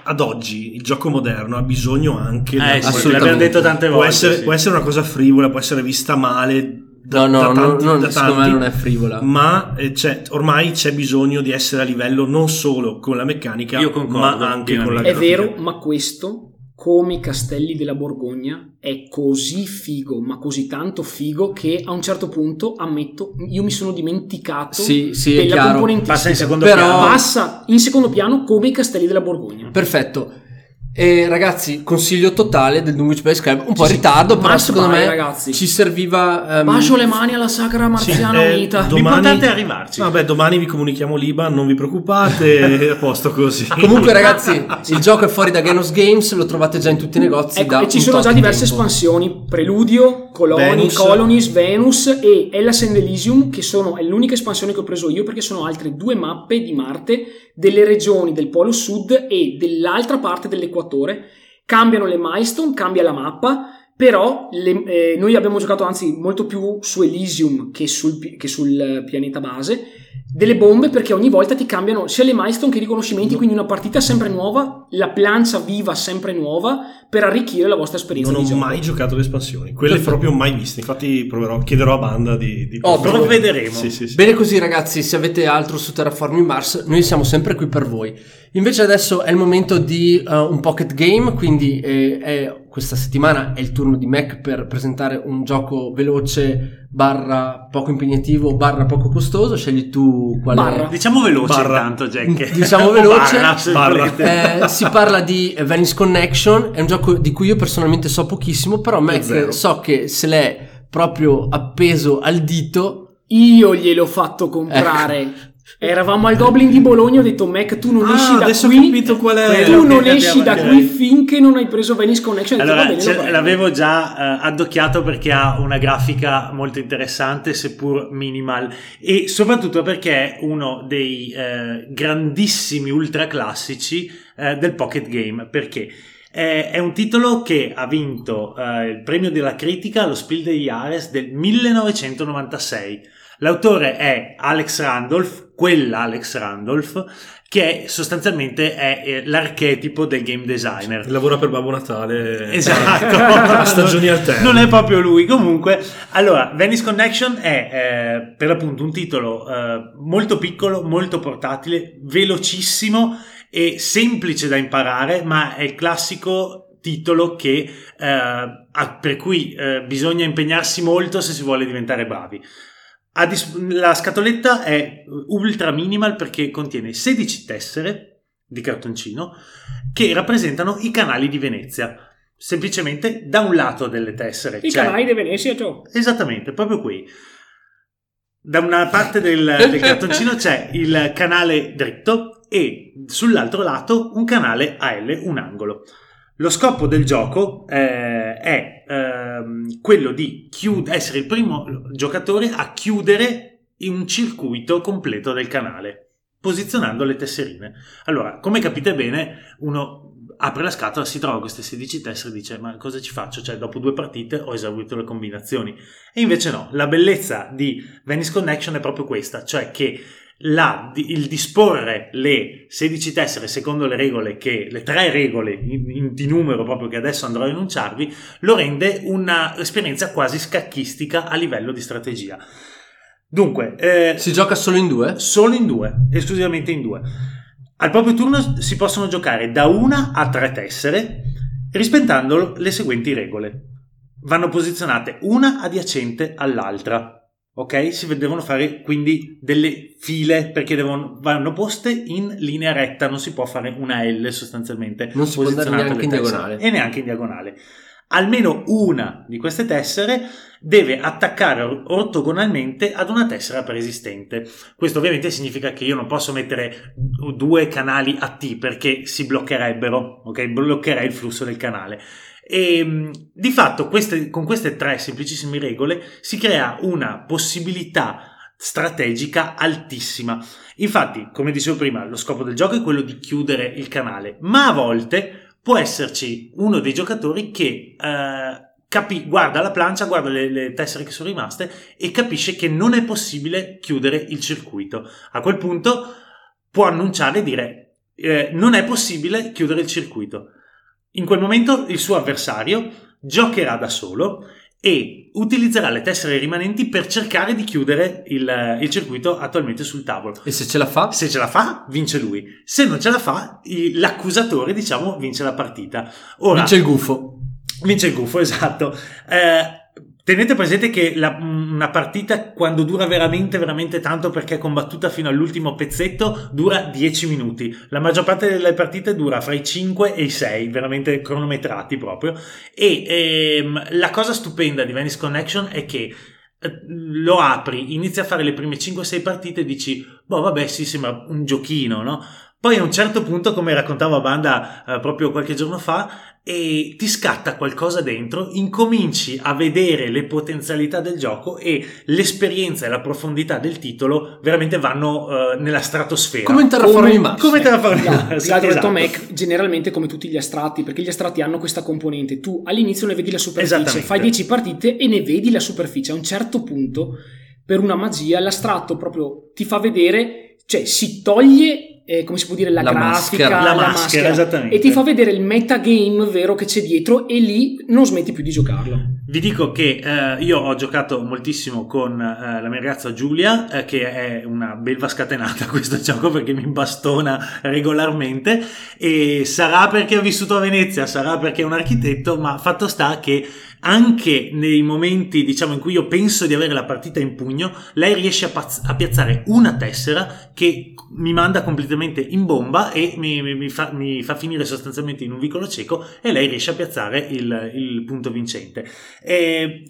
ad oggi il gioco moderno ha bisogno anche Eh, sì, Assolutamente. l'abbiamo detto tante può volte. essere, sì. può essere una cosa frivola, può essere vista male da, No, no, da no, tanti, non- da secondo me non è frivola. ma eh, c'è- ormai c'è bisogno di essere a livello non solo con la meccanica Io concordo, ma anche con la È grafica. vero, ma questo, come i castelli della Borgogna, è così figo, ma così tanto figo che a un certo punto, ammetto, io mi sono dimenticato Sì, sì, è della componentistica. Passa in secondo Però- piano. Passa in secondo piano come i castelli della Borgogna. Perfetto. E ragazzi, consiglio totale del Dunwich Base Club. Un po' Sì, in sì. ritardo, però Must secondo buy, me ragazzi. ci serviva. ehm, Bacio le mani alla sacra marziana eh, unita. do- L'importante è arrivarci. Vabbè, domani vi comunichiamo l'IBAN, non vi preoccupate, è a posto così. Comunque, ragazzi, il gioco è fuori da Genos Games, lo trovate già in tutti i negozi. Ecco, da e ci sono già di diverse tempo. espansioni: Preludio, Coloni, Venus. Colonies, Venus e Hellas and Elysium, che sono è l'unica espansione che ho preso io perché sono altre due mappe di Marte delle regioni del Polo Sud e dell'altra parte dell'Equatore. Cambiano le milestone, cambia la mappa. Però le- eh, noi abbiamo giocato anzi molto più su Elysium che sul, che sul pianeta base delle bombe perché ogni volta ti cambiano sia le milestone che i riconoscimenti quindi una partita sempre nuova la plancia viva sempre nuova per arricchire la vostra esperienza Non ho gioco mai giocato le espansioni, quelle Perfetto. proprio mai viste. Infatti, proverò, chiederò a banda di. di Ovvio. Provvederemo. Sì, sì, sì. Bene così ragazzi, se avete altro su Terraforming Mars, noi siamo sempre qui per voi. Invece adesso è il momento di uh, un pocket game, quindi eh, è- questa settimana è il turno di Mac per presentare un gioco veloce, barra poco impegnativo, barra poco costoso. Scegli tu quale... Barra. Diciamo veloce Barra. intanto, Jack. Diciamo veloce. barra. Eh, si parla di Venice Connection, è un gioco di cui io personalmente so pochissimo, però Mac so che se l'è proprio appeso al dito io gliel'ho fatto comprare Eravamo al Goblin di Bologna, ho detto Mac tu non Ah, esci da adesso ho qui. capito qual è. Tu non esci da qui finché non hai preso Venice Connection. Ho detto, Allora, va bene, ce- prendo. l'avevo già eh, addocchiato perché ha una grafica molto interessante, seppur minimal, e soprattutto perché è uno dei eh, grandissimi ultra classici eh, del pocket game. Perché? È, un titolo che ha vinto eh, il premio della critica allo Spiel des Jahres del 1996. L'autore è Alex Randolph, quella Alex Randolph, che sostanzialmente è eh, l'archetipo del game designer. Lavora per Babbo Natale. Esatto, Stagioni alterne. Non è proprio lui. Comunque, allora, Venice Connection è eh, per l'appunto un titolo eh, molto piccolo, molto portatile, velocissimo e semplice da imparare, ma è il classico titolo che, eh, per cui eh, bisogna impegnarsi molto se si vuole diventare bravi. A dis- la scatoletta è ultra minimal perché contiene 16 tessere di cartoncino che rappresentano i canali di Venezia. Semplicemente da un lato delle tessere I c'è canali di Venezia, Gio. Esattamente, proprio qui. Da una parte del, del cartoncino c'è il canale dritto e sull'altro lato un canale a L, un angolo. Lo scopo del gioco eh, è ehm, quello di chiud- essere il primo giocatore a chiudere un circuito completo del canale, posizionando le tesserine. Allora, come capite bene, uno apre la scatola, si trova queste 16 tessere e dice ma cosa ci faccio? Cioè dopo due partite ho esaurito le combinazioni. E invece no, la bellezza di Venice Connection è proprio questa, cioè che la- il disporre le 16 tessere secondo le regole che le tre regole in- in- di numero proprio che adesso andrò a enunciarvi lo rende un'esperienza quasi scacchistica a livello di strategia. Dunque, eh, Si gioca solo in due? solo in due, esclusivamente in due. Al proprio turno si possono giocare da una a tre tessere, rispettando le seguenti regole. Vanno posizionate una adiacente all'altra. Ok? Si devono fare quindi delle file perché devono, vanno poste in linea retta, non si può fare una L sostanzialmente. Non si può andare neanche in diagonale. E neanche in diagonale. Almeno una di queste tessere deve attaccare or- ortogonalmente ad una tessera preesistente. Questo ovviamente significa che io non posso mettere due canali a T perché si bloccherebbero, ok? Bloccherei il flusso del canale. E mh, di fatto queste- con queste tre semplicissime regole si crea una possibilità strategica altissima. Infatti, come dicevo prima, lo scopo del gioco è quello di chiudere il canale, ma a volte può esserci uno dei giocatori che eh, capi- guarda la plancia, guarda le, le tessere che sono rimaste e capisce che non è possibile chiudere il circuito. A quel punto può annunciare e dire eh, non è possibile chiudere il circuito. In quel momento il suo avversario giocherà da solo e utilizzerà le tessere rimanenti per cercare di chiudere il, il circuito attualmente sul tavolo. E se ce la fa? Se ce la fa, vince lui. Se non ce la fa, l'accusatore, diciamo, vince la partita. Ora, Vince il gufo. Vince il gufo, esatto. Eh, tenete presente che la- una partita, quando dura veramente, veramente tanto, perché è combattuta fino all'ultimo pezzetto, dura 10 minuti. La maggior parte delle partite dura fra i 5 e i 6, veramente cronometrati proprio. E ehm, la cosa stupenda di Venice Connection è che eh, lo apri, inizi a fare le prime 5-6 partite e dici, boh, vabbè, sì, sembra un giochino, no? Poi a un certo punto, come raccontava Banda eh, proprio qualche giorno fa, e ti scatta qualcosa dentro, incominci a vedere le potenzialità del gioco e l'esperienza e la profondità del titolo veramente vanno eh, nella stratosfera. Come in Terraforming Mars. Come Terraforming Esatto, Mars, l'ha detto esatto. Mac, generalmente come tutti gli astratti, perché gli astratti hanno questa componente. Tu all'inizio ne vedi la superficie, fai 10 partite e ne vedi la superficie. A un certo punto, per una magia, l'astratto proprio ti fa vedere, cioè si toglie, eh, come si può dire, la, La grafica, maschera. La maschera, esattamente. e ti fa vedere il metagame vero che c'è dietro e lì non smetti più di giocarlo. Vi dico che eh, io ho giocato moltissimo con eh, la mia ragazza Giulia, eh, che è una belva scatenata a questo gioco perché mi bastona regolarmente e sarà perché ho vissuto a Venezia, sarà perché è un architetto, ma fatto sta che anche nei momenti diciamo in cui io penso di avere la partita in pugno, lei riesce a, paz- a piazzare una tessera che mi manda completamente in bomba e mi, mi- mi fa, mi fa finire sostanzialmente in un vicolo cieco e lei riesce a piazzare il, il punto vincente. E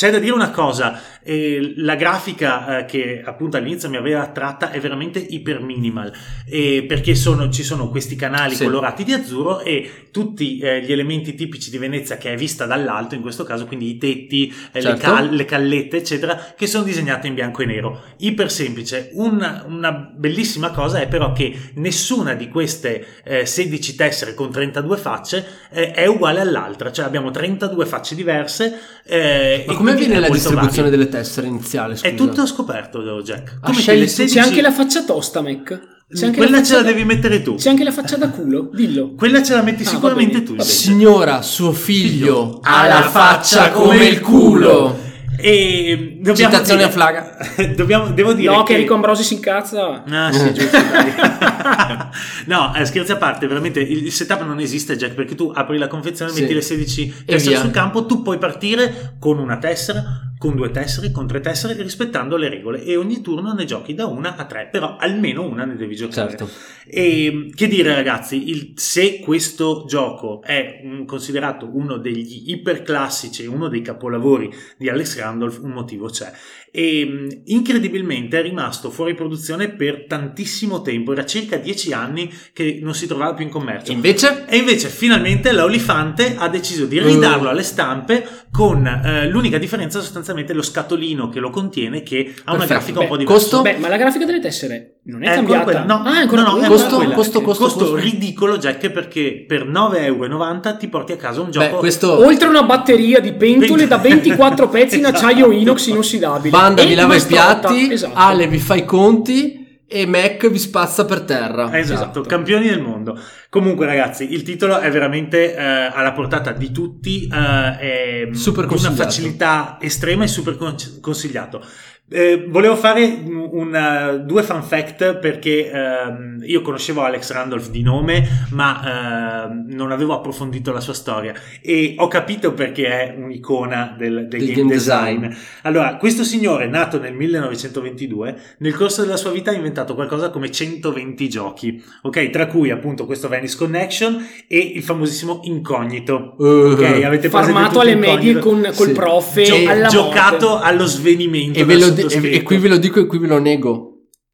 c'è da dire una cosa, eh, la grafica eh, che appunto all'inizio mi aveva attratta è veramente iper minimal, eh, perché sono- ci sono questi canali Sì. colorati di azzurro e tutti eh, gli elementi tipici di Venezia che è vista dall'alto, in questo caso quindi i tetti, eh, le, Certo. cal- le callette eccetera, che sono disegnate in bianco e nero. Iper semplice. Un- una bellissima cosa è però che nessuna di queste eh, 16 tessere con 32 facce eh, è uguale all'altra, cioè abbiamo 32 facce diverse. eh, Ma e come avviene è la distribuzione vario. delle tessere iniziale? Scusa? È tutto scoperto, Jack. Ah, scegli le tu. 16 C'è anche la faccia tosta, Mac. C'è anche Quella la ce la devi mettere tu. C'è anche la faccia da culo, dillo. Quella ce la metti Ah, sicuramente bene, tu. Signora, suo figlio ha ha la faccia come il culo. E dobbiamo Citazione dire- a flaga. dobbiamo, devo dire No, che Enrico Ambrosi si incazza. Ah, sì, giusto. no, eh, scherzi a parte, veramente il, il setup non esiste, Jack, perché tu apri la confezione, Sì. metti le 16 E tessere sul campo, tu puoi partire con una tessera, con due tessere, con tre tessere, rispettando le regole e ogni turno ne giochi da una a tre, però almeno una ne devi giocare. Certo. E che dire ragazzi, il- se questo gioco è un- considerato uno degli iperclassici, uno dei capolavori di Alex Randolph, un motivo c'è. E mh, incredibilmente è rimasto fuori produzione per tantissimo tempo, era circa dieci anni che non si trovava più in commercio. Invece? E invece finalmente la Olifante ha deciso di ridarlo alle stampe con eh, l'unica differenza sostanzialmente lo scatolino che lo contiene che ha una Perfetto. grafica un Beh, po' diversa. costo? Beh, ma la grafica delle tessere non è, È ancora cambiata. quella. No, ah, è ancora no, no, è quella. ancora Costo, quella. costo, costo, Costo costo. ridicolo, Jack, perché per 9,90 euro ti porti a casa un gioco. Beh, questo Oltre una batteria di pentole da 24 pezzi in acciaio inox inossidabile. Banda vi lava i piatti, Esatto. Ale vi fa i conti e Mac vi spazza per terra. Esatto, Esatto. campioni del mondo. Comunque, ragazzi, il titolo è veramente eh, alla portata di tutti, eh, è Super di una facilità estrema e super con- consigliato. Eh, volevo fare un- una- due fun fact perché ehm, io conoscevo Alex Randolph di nome, ma ehm, non avevo approfondito la sua storia e ho capito perché è un'icona del, del game, design. Allora, questo signore, nato nel 1922, nel corso della sua vita ha inventato qualcosa come 120 giochi, ok? Tra cui appunto questo Venice Connection e il famosissimo Incognito. Uh, Ok, avete tutto alle medie con, col Sì. prof Gio- alla giocato morte. allo svenimento e, ve lo di- e- e qui ve lo dico e qui ve lo nego.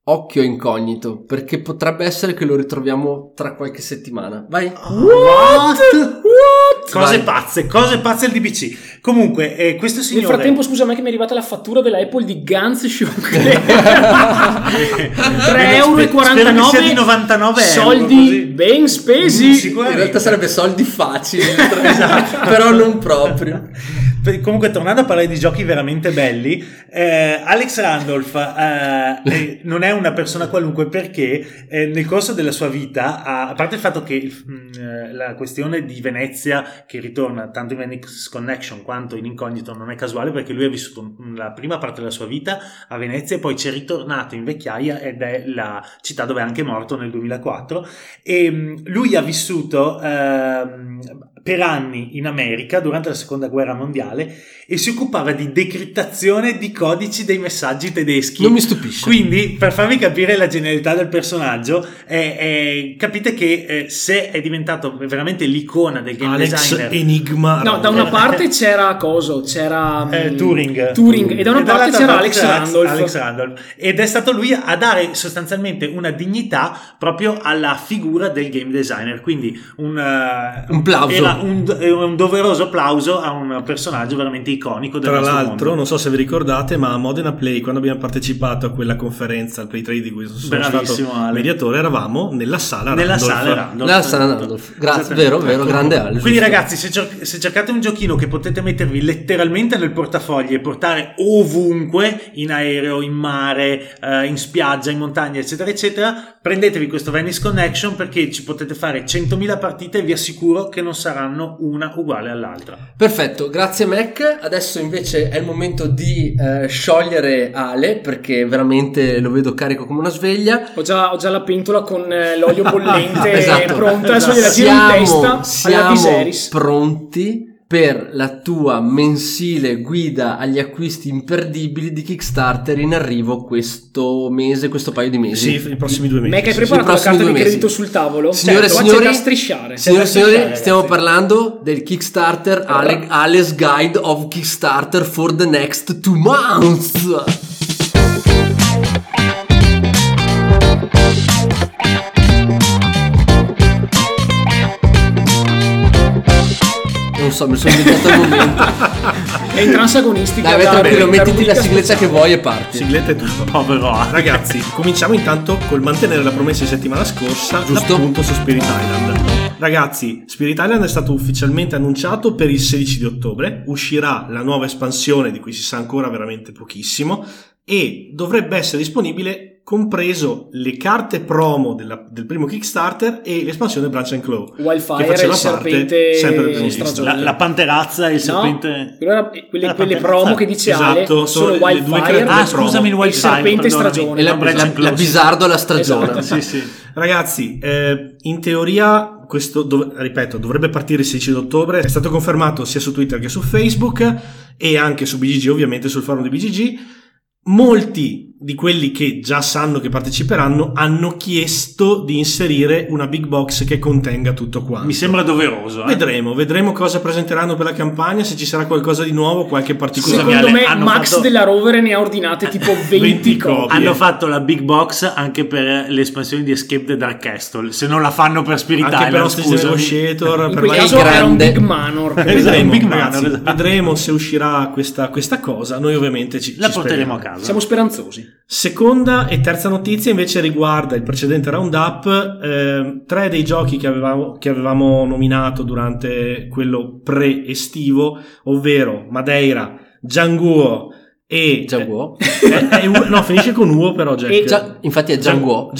Occhio incognito, perché potrebbe essere che lo ritroviamo tra qualche settimana. Vai. What? Cose Vai. pazze, cose pazze al DBC. Comunque, eh, questo Nel signore... frattempo, scusa, a me che mi è arrivata la fattura della Apple di Guns Shock. 3,49 euro. Di 99 euro, Soldi così. ben spesi. In realtà sarebbe soldi facili, però non proprio. Comunque, tornando a parlare di giochi veramente belli, eh, Alex Randolph eh, non è una persona qualunque perché eh, nel corso della sua vita, ha- a parte il fatto che mh, eh, la questione di Venezia, che ritorna tanto in Venice Connection quanto in Incognito, non è casuale perché lui ha vissuto la prima parte della sua vita a Venezia e poi ci è ritornato in vecchiaia ed è la città dove è anche morto nel 2004 e mh, lui ha vissuto ehm, per anni in America durante la seconda guerra mondiale e si occupava di decrittazione di codici dei messaggi tedeschi. Non mi stupisce. Quindi, per farvi capire la genialità del personaggio, eh, eh, capite che eh, se è diventato veramente l'icona del game Alex designer Enigma. No, da una parte c'era Coso, c'era eh, mm, Turing. Turing, e da una parte dall'altra c'era parte Alex Randolph. Alex Randolph. Ed è stato lui a dare sostanzialmente una dignità proprio alla figura del game designer. Quindi un, eh, Un plauso. era un, un doveroso applauso a un personaggio veramente iconico del Tra l'altro, mondo. non so se vi ricordate, ma a Modena Play, quando abbiamo partecipato a quella conferenza, al Play Trade di cui sono Bravissimo, stato Ale. mediatore, eravamo nella sala nella Randolph. sala Randolph. La sala Randolph. Grazie, vero, vero, grande Ale. Quindi ragazzi, se, cer- se cercate un giochino che potete mettervi letteralmente nel portafogli e portare ovunque, in aereo, in mare, eh, in spiaggia, in montagna, eccetera, eccetera, prendetevi questo Venice Connection perché ci potete fare 100.000 partite e vi assicuro che non saranno una uguale all'altra. Perfetto, grazie Mac. Adesso invece è il momento di eh, sciogliere Ale perché veramente lo vedo carico come una sveglia. Ho già, ho già la pentola con eh, l'olio bollente Esatto. pronta, adesso gliela tiro in Siamo, testa siamo pronti per la tua mensile guida agli acquisti imperdibili di Kickstarter in arrivo questo mese, questo paio di mesi. Sì, i prossimi due mesi. Me che hai sì, preparato la carta di mesi. credito sul tavolo? Signore e Cioè, qua signori- c'è da strisciare. Signore e signori, stiamo ragazzi. parlando del Kickstarter Ale- Ale's Guide of Kickstarter for the next two months. Non so, mi sono inventato il momento. È in transagonistica. Dai, vai tranquillo, mettiti la sigletta che vuoi e parti. Sigletta e tutto. Povero. Ragazzi, cominciamo intanto col mantenere la promessa di settimana scorsa, Giusto. appunto su Spirit Island. Ragazzi, Spirit Island è stato ufficialmente annunciato per il 16 di ottobre, uscirà la nuova espansione di cui si sa ancora veramente pochissimo e dovrebbe essere disponibile compreso le carte promo della- del primo Kickstarter e l'espansione Branch and Claw. Wildfire che faceva e il parte serpente sempre del primo stragione. Kickstarter. La, la panterazza e il No, serpente. era- quelle, quelle promo che dice Esatto, Ale sono sono le due Wildfire creature Ah, promo. scusami, il e il Wildfire. serpente stragione. E la, la, la alla stagione. Esatto. Sì, sì. Ragazzi, eh, in teoria, questo, dov- ripeto, dovrebbe partire il 16 ottobre, è stato confermato sia su Twitter che su Facebook e anche su BGG, ovviamente sul forum di BGG. Molti di quelli che già sanno che parteciperanno hanno chiesto di inserire una big box che contenga tutto quanto. Mi sembra doveroso. eh. Vedremo, vedremo cosa presenteranno per la campagna, se ci sarà qualcosa di nuovo, qualche particolare. Secondo me hanno Max fatto- della Rover ne ha ordinate tipo 20, 20 copie. Hanno fatto la big box anche per le espansioni di Escape the Dark Castle. Se non la fanno per Spirit anche Island, per Hostage. Negotiator, In per quel caso era un grande. Big Manor. Esatto, Vedremo, Big Man, ragazzi, esatto. vedremo se uscirà questa, questa cosa. Noi ovviamente ci, La ci porteremo a speriamo. casa. Siamo speranzosi. Seconda e terza notizia invece riguarda il precedente roundup. eh, tre dei giochi che avevamo, che avevamo nominato durante quello pre-estivo, ovvero Madeira, Django e... Django. eh, eh, no, finisce con Uo però Jack. E Già- infatti è. Django,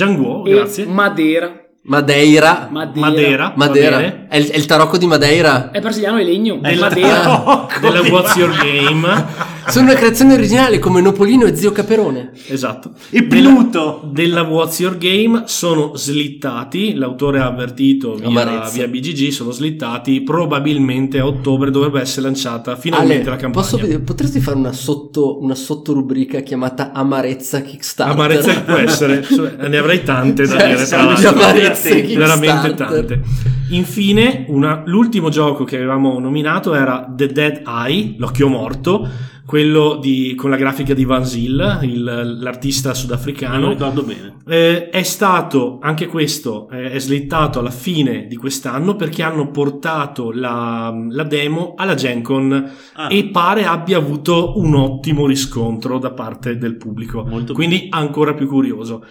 E grazie. Madeira. Madeira. Madeira. Madeira. Madeira. È il, è il tarocco di Madeira. È brasiliano e legno. Eh, Madeira. no, Della What's Your Game. Sono una creazione originale come Nopolino e Zio Caperone. Esatto. E Della- Pluto. della What's Your Game sono slittati, l'autore ha avvertito via, via BGG, sono slittati, probabilmente a ottobre dovrebbe essere lanciata finalmente Ale, la campagna. posso vedere- potresti fare una, sotto, una sottorubrica chiamata Amarezza Kickstarter? Amarezza che può essere, ne avrei tante da dire, tra l'altro. Kickstarter. veramente tante. Infine, una- l'ultimo gioco che avevamo nominato era The Dead Eye, l'occhio morto, quello di- con la grafica di Van Zyl, il- l'artista Non sudafricano. ricordo bene. Eh, è stato anche questo eh, è slittato alla fine di quest'anno perché hanno portato la, la demo alla Gen Con Ah. e pare abbia avuto un ottimo riscontro da parte del pubblico Molto quindi ancora più curioso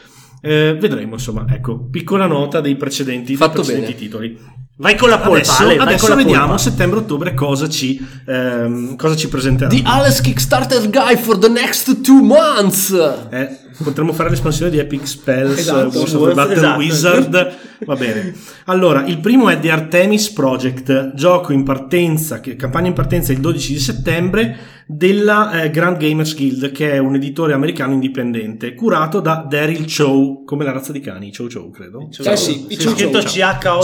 Eh, vedremo insomma ecco piccola nota dei precedenti, dei precedenti titoli Vai con la polpa, adesso, Ale, adesso vediamo polpa. settembre-ottobre cosa ci, ehm, cosa ci presenterà The Alice Kickstarter Guide for the next two months. Eh, potremmo fare l'espansione di Epic Spells, Esatto. Wars of the Battle Esatto. Wizard. Va bene. Allora, il primo è The Artemis Project, gioco in partenza, che- campagna in partenza il 12 di settembre della eh, Grand Gamers Guild, che è un editore americano indipendente, curato da Daryl Chow, come la razza di cani, Chow Chow, credo. Eh sì, C'è scritto CHO.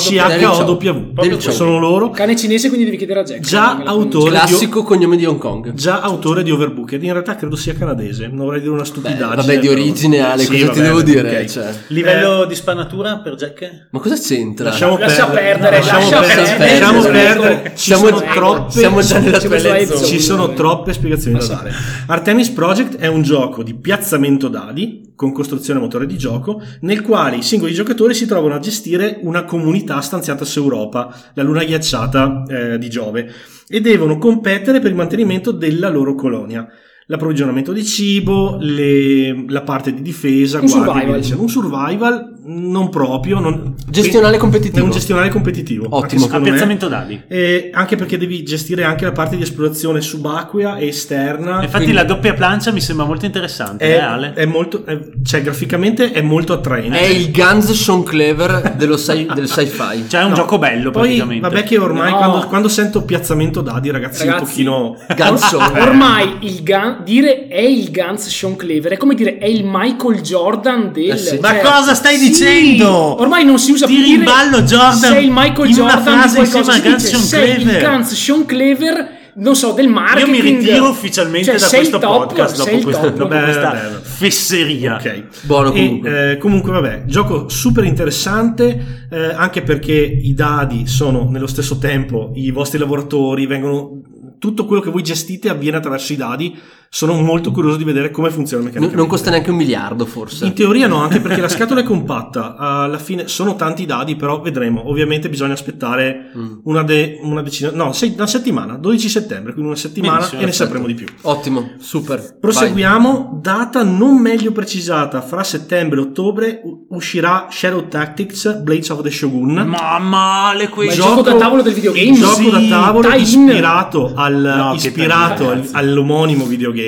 Chow. sono loro. Cane cinese, quindi devi chiedere a Jack. Già autore di, Classico cognome di Hong Kong. già autore di Overbooked, in realtà credo sia canadese, non vorrei dire una stupidaggine. vabbè, di origine, Ale, cosa ti vabbè, devo dire, cioè. Livello di spannatura per Jack? Ma cosa c'entra? Lasciamo Lascia perdere, lasciamo lascia perdere, perdere. lasciamo perdere. Ci siamo- sono troppe, siamo già nella Ci sono zone. ci sono troppe spiegazioni da sì. dare. Artemis Project è un gioco di piazzamento dadi con costruzione e motore di gioco, nel quale i singoli giocatori si trovano a gestire una comunità stanziata su Europa, la luna ghiacciata eh, di Giove, e devono competere per il mantenimento della loro colonia. L'approvvigionamento di cibo, le- la parte di difesa, Un guardie, survival. dicendo. un survival non proprio, non- Gestionale è competitivo. un gestionale competitivo. Ottimo. me. Appezzamento dadi. Eh, anche perché devi gestire anche la parte di esplorazione subacquea e esterna. Infatti Quindi- la doppia plancia mi sembra molto interessante, È, eh, Ale? è molto, è- cioè graficamente è molto attraente. È il Guns Sean Clever dello sci- del sci-fi. Cioè è un No, gioco bello Poi, praticamente. vabbè che ormai No. quando, quando sento piazzamento dadi, ragazzi, un Ragazzi, pochino... Guns. Ormai il Gun- dire è il Guns Sean Clever è come dire è il Michael Jordan del. Eh sì. Ma cioè, cosa stai sì, dicendo? Ormai non si usa più dire in ballo Jordan sei il Michael in una Jordan frase di qualcosa, insieme a si dice, Sean sei il Clever. Guns Sean Clever, non so, del Io marketing. mi ritiro ufficialmente Cioè, da il questo top, podcast dopo il questa, top. dopo questa vabbè. fesseria. Ok. Buono E, comunque. eh, comunque vabbè, gioco super interessante eh, anche perché i dadi sono nello stesso tempo i vostri lavoratori, vengono tutto quello che voi gestite avviene attraverso i dadi. Sono molto curioso di vedere come funziona meccanicamente. non costa neanche un miliardo, forse. In teoria no, anche perché la scatola è compatta. Alla fine sono tanti dadi, però vedremo. Ovviamente bisogna aspettare Mm. una, de- una decina, no, sei- una settimana, 12 settembre, quindi una settimana Benissimo, e ne sapremo di più. Ottimo, super. Proseguiamo, data non meglio precisata, fra settembre e ottobre u- uscirà Shadow Tactics Blades of the Shogun. Ma male Ma quei il giochi. gioco da tavolo del videogame? Gioco Sì, da tavolo ispirato, al, No, ispirato all'omonimo videogame,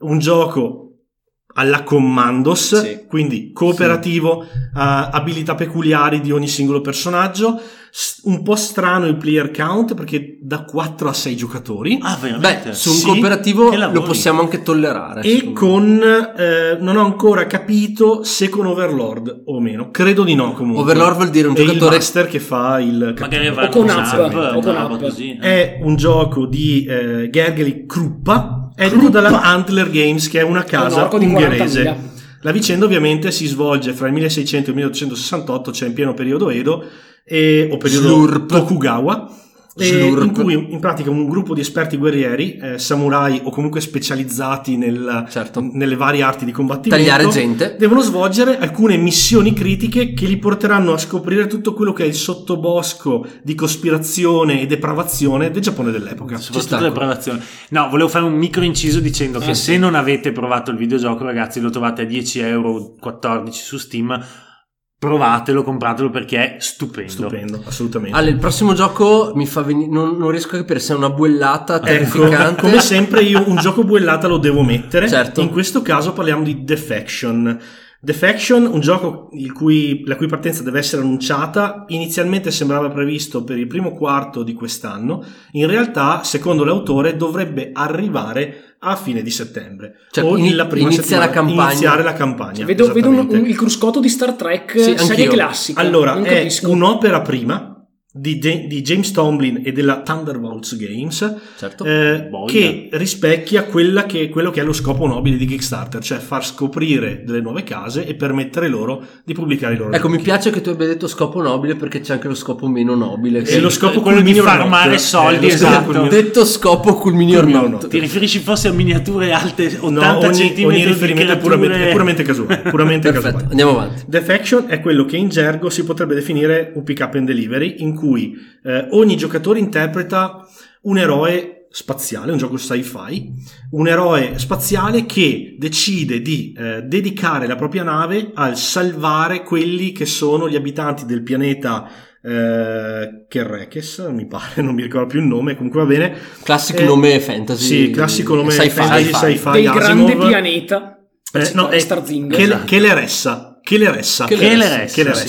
un gioco alla Commandos, Sì. quindi cooperativo, eh, abilità peculiari di ogni singolo personaggio, s- un po' strano il player count perché da 4 a 6 giocatori. Ah, veramente? Beh, su un Sì, cooperativo lo possiamo anche tollerare. E con eh, non ho ancora capito se con Overlord o meno. Credo di no comunque. Overlord vuol dire un È il giocatore- master che fa il Magari O con un app, o con app. così. È un gioco di eh, Gergely Kruppa, edito dalla Antler Games, che è una un casa di ungherese. 40.000. La vicenda ovviamente si svolge fra il 1600 e il 1868, cioè in pieno periodo Edo, e, o periodo Slurp. Tokugawa, e Slurp. in cui in pratica un gruppo di esperti guerrieri, eh, samurai o comunque specializzati nel- Certo. nelle varie arti di combattimento, Tagliare gente. devono svolgere alcune missioni critiche che li porteranno a scoprire tutto quello che è il sottobosco di cospirazione e depravazione del Giappone dell'epoca. Soprattutto preparazioni. No, volevo fare un micro inciso dicendo che Ah, se sì. non avete provato il videogioco, ragazzi, lo trovate a 10 euro, 14 su Steam. Provatelo, compratelo perché è stupendo. Stupendo, assolutamente. Ale, il prossimo gioco mi fa venire. Non, non riesco a capire se è una buellata Ecco, terrificante. come sempre io un gioco buellata lo devo mettere. Certo. In questo caso parliamo di Defection. Defection, un gioco il cui- la cui partenza deve essere annunciata, inizialmente sembrava previsto per il primo quarto di quest'anno, in realtà, secondo l'autore, dovrebbe arrivare a fine di settembre. Cioè, o ini- la prima inizia la settimana- campagna. Iniziare la campagna. Cioè, vedo vedo un- un- il cruscotto di Star Trek Sì, serie classica. Allora, è un'opera prima di, di James Tomlin e della Thunderbolts Games Certo. eh, che rispecchia quella che- quello che è lo scopo nobile di Kickstarter, cioè far scoprire delle nuove case e permettere loro di pubblicare i loro Ecco, mi giochi. piace che tu abbia detto scopo nobile perché c'è anche lo scopo meno nobile. E lo scopo quello di farmare not. soldi, Eh, scopo esatto. culmine- Detto scopo culmini or Culmini or not. Ti riferisci forse a miniature alte 80 No, ogni, centimetri ogni riferimento è puramente, è puramente casuale. Puramente Perfetto, casuale. andiamo avanti. Defection è quello che in gergo si potrebbe definire un pick up and delivery, in cui eh, ogni giocatore interpreta un eroe spaziale, un gioco sci-fi, un eroe spaziale che decide di eh, dedicare la propria nave al salvare quelli che sono gli abitanti del pianeta eh, Kerrekes, mi pare, non mi ricordo più il nome, comunque va bene. Classic Eh, nome fantasy. Sì, classico nome sci-fi. fantasy, sci-fi. del grande Asimov. pianeta. per Eh, no, è Starzinger. che, Esatto. che le ressa, che le ressa, Che le ressa, che le sì.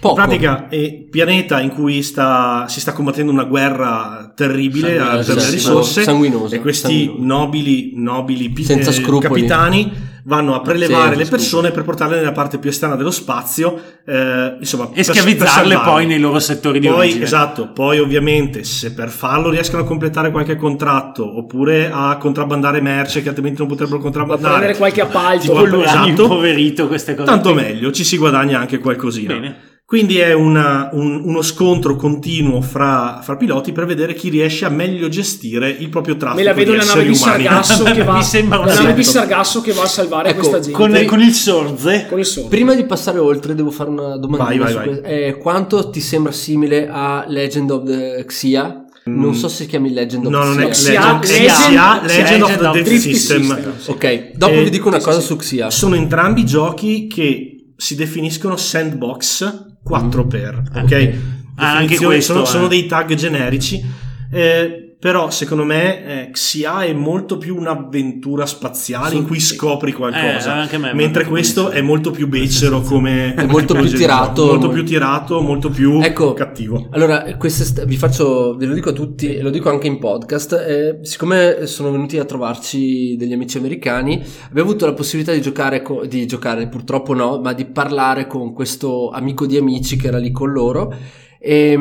Poco. In pratica è pianeta in cui sta, si sta combattendo una guerra terribile a- per le risorse sanguinosa, e questi sanguinosa. nobili, nobili pi- Senza eh, capitani vanno a prelevare Senza le scrupoli. persone per portarle nella parte più esterna dello spazio eh, insomma, E schiavizzarle poi nei loro settori di poi, origine. esatto, poi ovviamente se per farlo riescono a completare qualche contratto oppure a contrabbandare merce che altrimenti non potrebbero a contrabbandare prendere qualche appalto. Tipo, l'uranio esatto. impoverito, queste cose. tanto qui. meglio, ci si guadagna anche qualcosina. Bene. Quindi è una- un- uno scontro continuo fra, fra piloti per vedere chi riesce a meglio gestire il proprio traffico. Me la vedo la nave di. Sargasso che va nave. Sargasso che va a salvare Ecco, questa gente Con, con il sorze. Prima di passare oltre, devo fare una domanda. Vai, vai, vai. Eh, quanto ti sembra simile a Legend of the Xia? Non so se si chiami Legend of Mm. No, non è Xia. Legend, Legend- Xia, Xia, Legend of Legend the of Drift Drift System. System, sì. Ok, dopo Eh, vi dico una sì, cosa sì. su Xia. Sono entrambi giochi che si definiscono sandbox 4x, ok? Ah, anche questo, sono, eh. sono dei tag generici. Eh, però secondo me eh, Xia è molto più un'avventura spaziale in cui scopri qualcosa, Eh, anche a me, mentre questo è molto più becero come È molto come più tirato. molto più tirato, molto più Ecco, cattivo. Allora, quest'est- vi faccio, ve lo dico a tutti e lo dico anche in podcast, eh, siccome sono venuti a trovarci degli amici americani, abbiamo avuto la possibilità di giocare, co- di giocare, purtroppo no, ma di parlare con questo amico di amici che era lì con loro. E,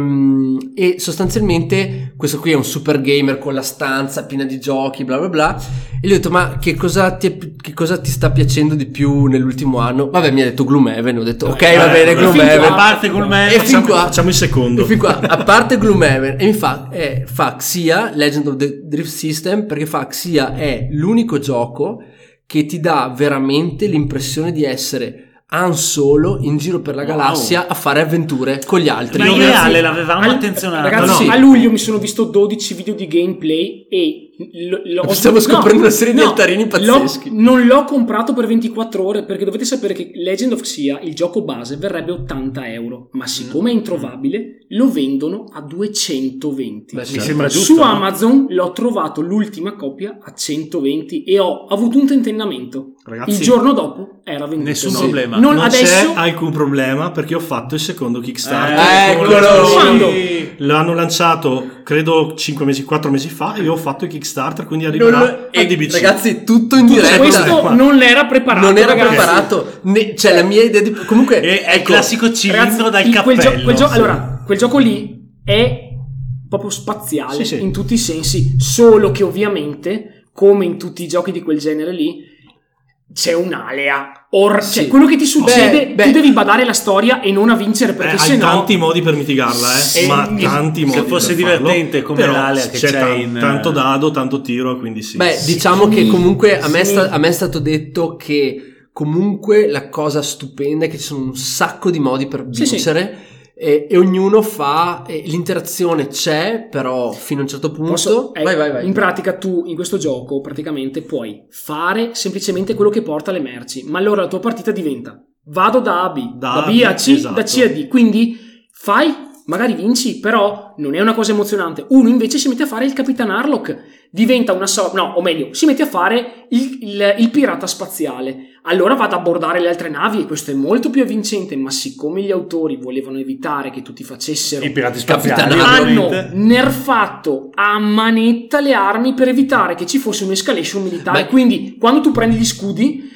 e sostanzialmente questo qui è un super gamer con la stanza piena di giochi, bla bla bla. E gli ho detto: Ma che cosa ti, è che cosa ti sta piacendo di più nell'ultimo anno? Vabbè, mi ha detto Gloomhaven. Ho detto: Ok, va bene, Eh, fin Gloomhaven. a parte Gloomhaven, E fin Facciamo, qua, facciamo il secondo. e fin qua, a parte Gloomhaven, e mi fa, eh, fa Xia, Legend of the Drift System, perché fa Xia è l'unico gioco che ti dà veramente l'impressione di essere Han Solo in giro per la Wow. galassia a fare avventure con gli altri. Ma in Ragazzi, reale l'avevamo al- attenzionato. Ragazzi, No. a luglio mi sono visto 12 video di gameplay e l- l'ho- Stiamo scoprendo una serie di altarini l'ho- pazzeschi. non l'ho comprato per 24 ore perché dovete sapere che Legend of Xia, il gioco base, verrebbe 80 euro, ma siccome è introvabile lo vendono a 220. Beh, Mi certo. sembra giusto. Su no? Amazon l'ho trovato l'ultima copia a 120 e ho avuto un tentennamento. Ragazzi, il giorno dopo era venduto. Nessun No. problema. Non, non adesso c'è alcun problema perché ho fatto il secondo Kickstarter. Eh, eccolo! Quando? L'hanno lanciato credo 5 mesi, 4 mesi fa e io ho fatto il Kickstarter, quindi arriverà Non- e, DBC. ragazzi, tutto in Tutto diretta. questo non era preparato. non era ragazzi. preparato. Ne- cioè, la mia idea di. Comunque, È, è il ecco, classico cilindro Ragazzi, dal quel cappello. gio- quel gio- Sì. allora, quel gioco lì è proprio spaziale Sì, sì. in tutti i sensi, solo che ovviamente, come in tutti i giochi di quel genere lì, c'è un'alea. Or- Sì. cioè, quello che ti succede, Beh, beh. tu devi badare la storia e non a vincere perché Eh, se hai no... tanti modi per mitigarla, eh, ma tanti se modi. fosse per farlo. divertente come l'alea che c'è tan- in- tanto dado, tanto tiro, quindi sì. Beh, Sì, diciamo che comunque a me, sì. sta- a me è stato detto che comunque la cosa stupenda è che ci sono un sacco di modi per Sì, sì. vincere E, e ognuno fa e l'interazione c'è, però fino a un certo punto Posso- eh, vai vai vai. In pratica tu in questo gioco praticamente puoi fare semplicemente quello che porta le merci, ma allora la tua partita diventa vado da A a B, Da da, A B a B, C, esatto. da C a D, quindi fai, magari vinci, però non è una cosa emozionante. Uno invece si mette a fare il Capitan Harlock, diventa una so- no, o meglio, si mette a fare il, il- il pirata spaziale. Allora va ad abbordare le altre navi e questo è molto più avvincente, ma siccome gli autori volevano evitare che tutti facessero I pirati spaziali. hanno nerfato a manetta le armi per evitare che ci fosse un'escalation militare. Beh. Quindi, quando tu prendi gli scudi,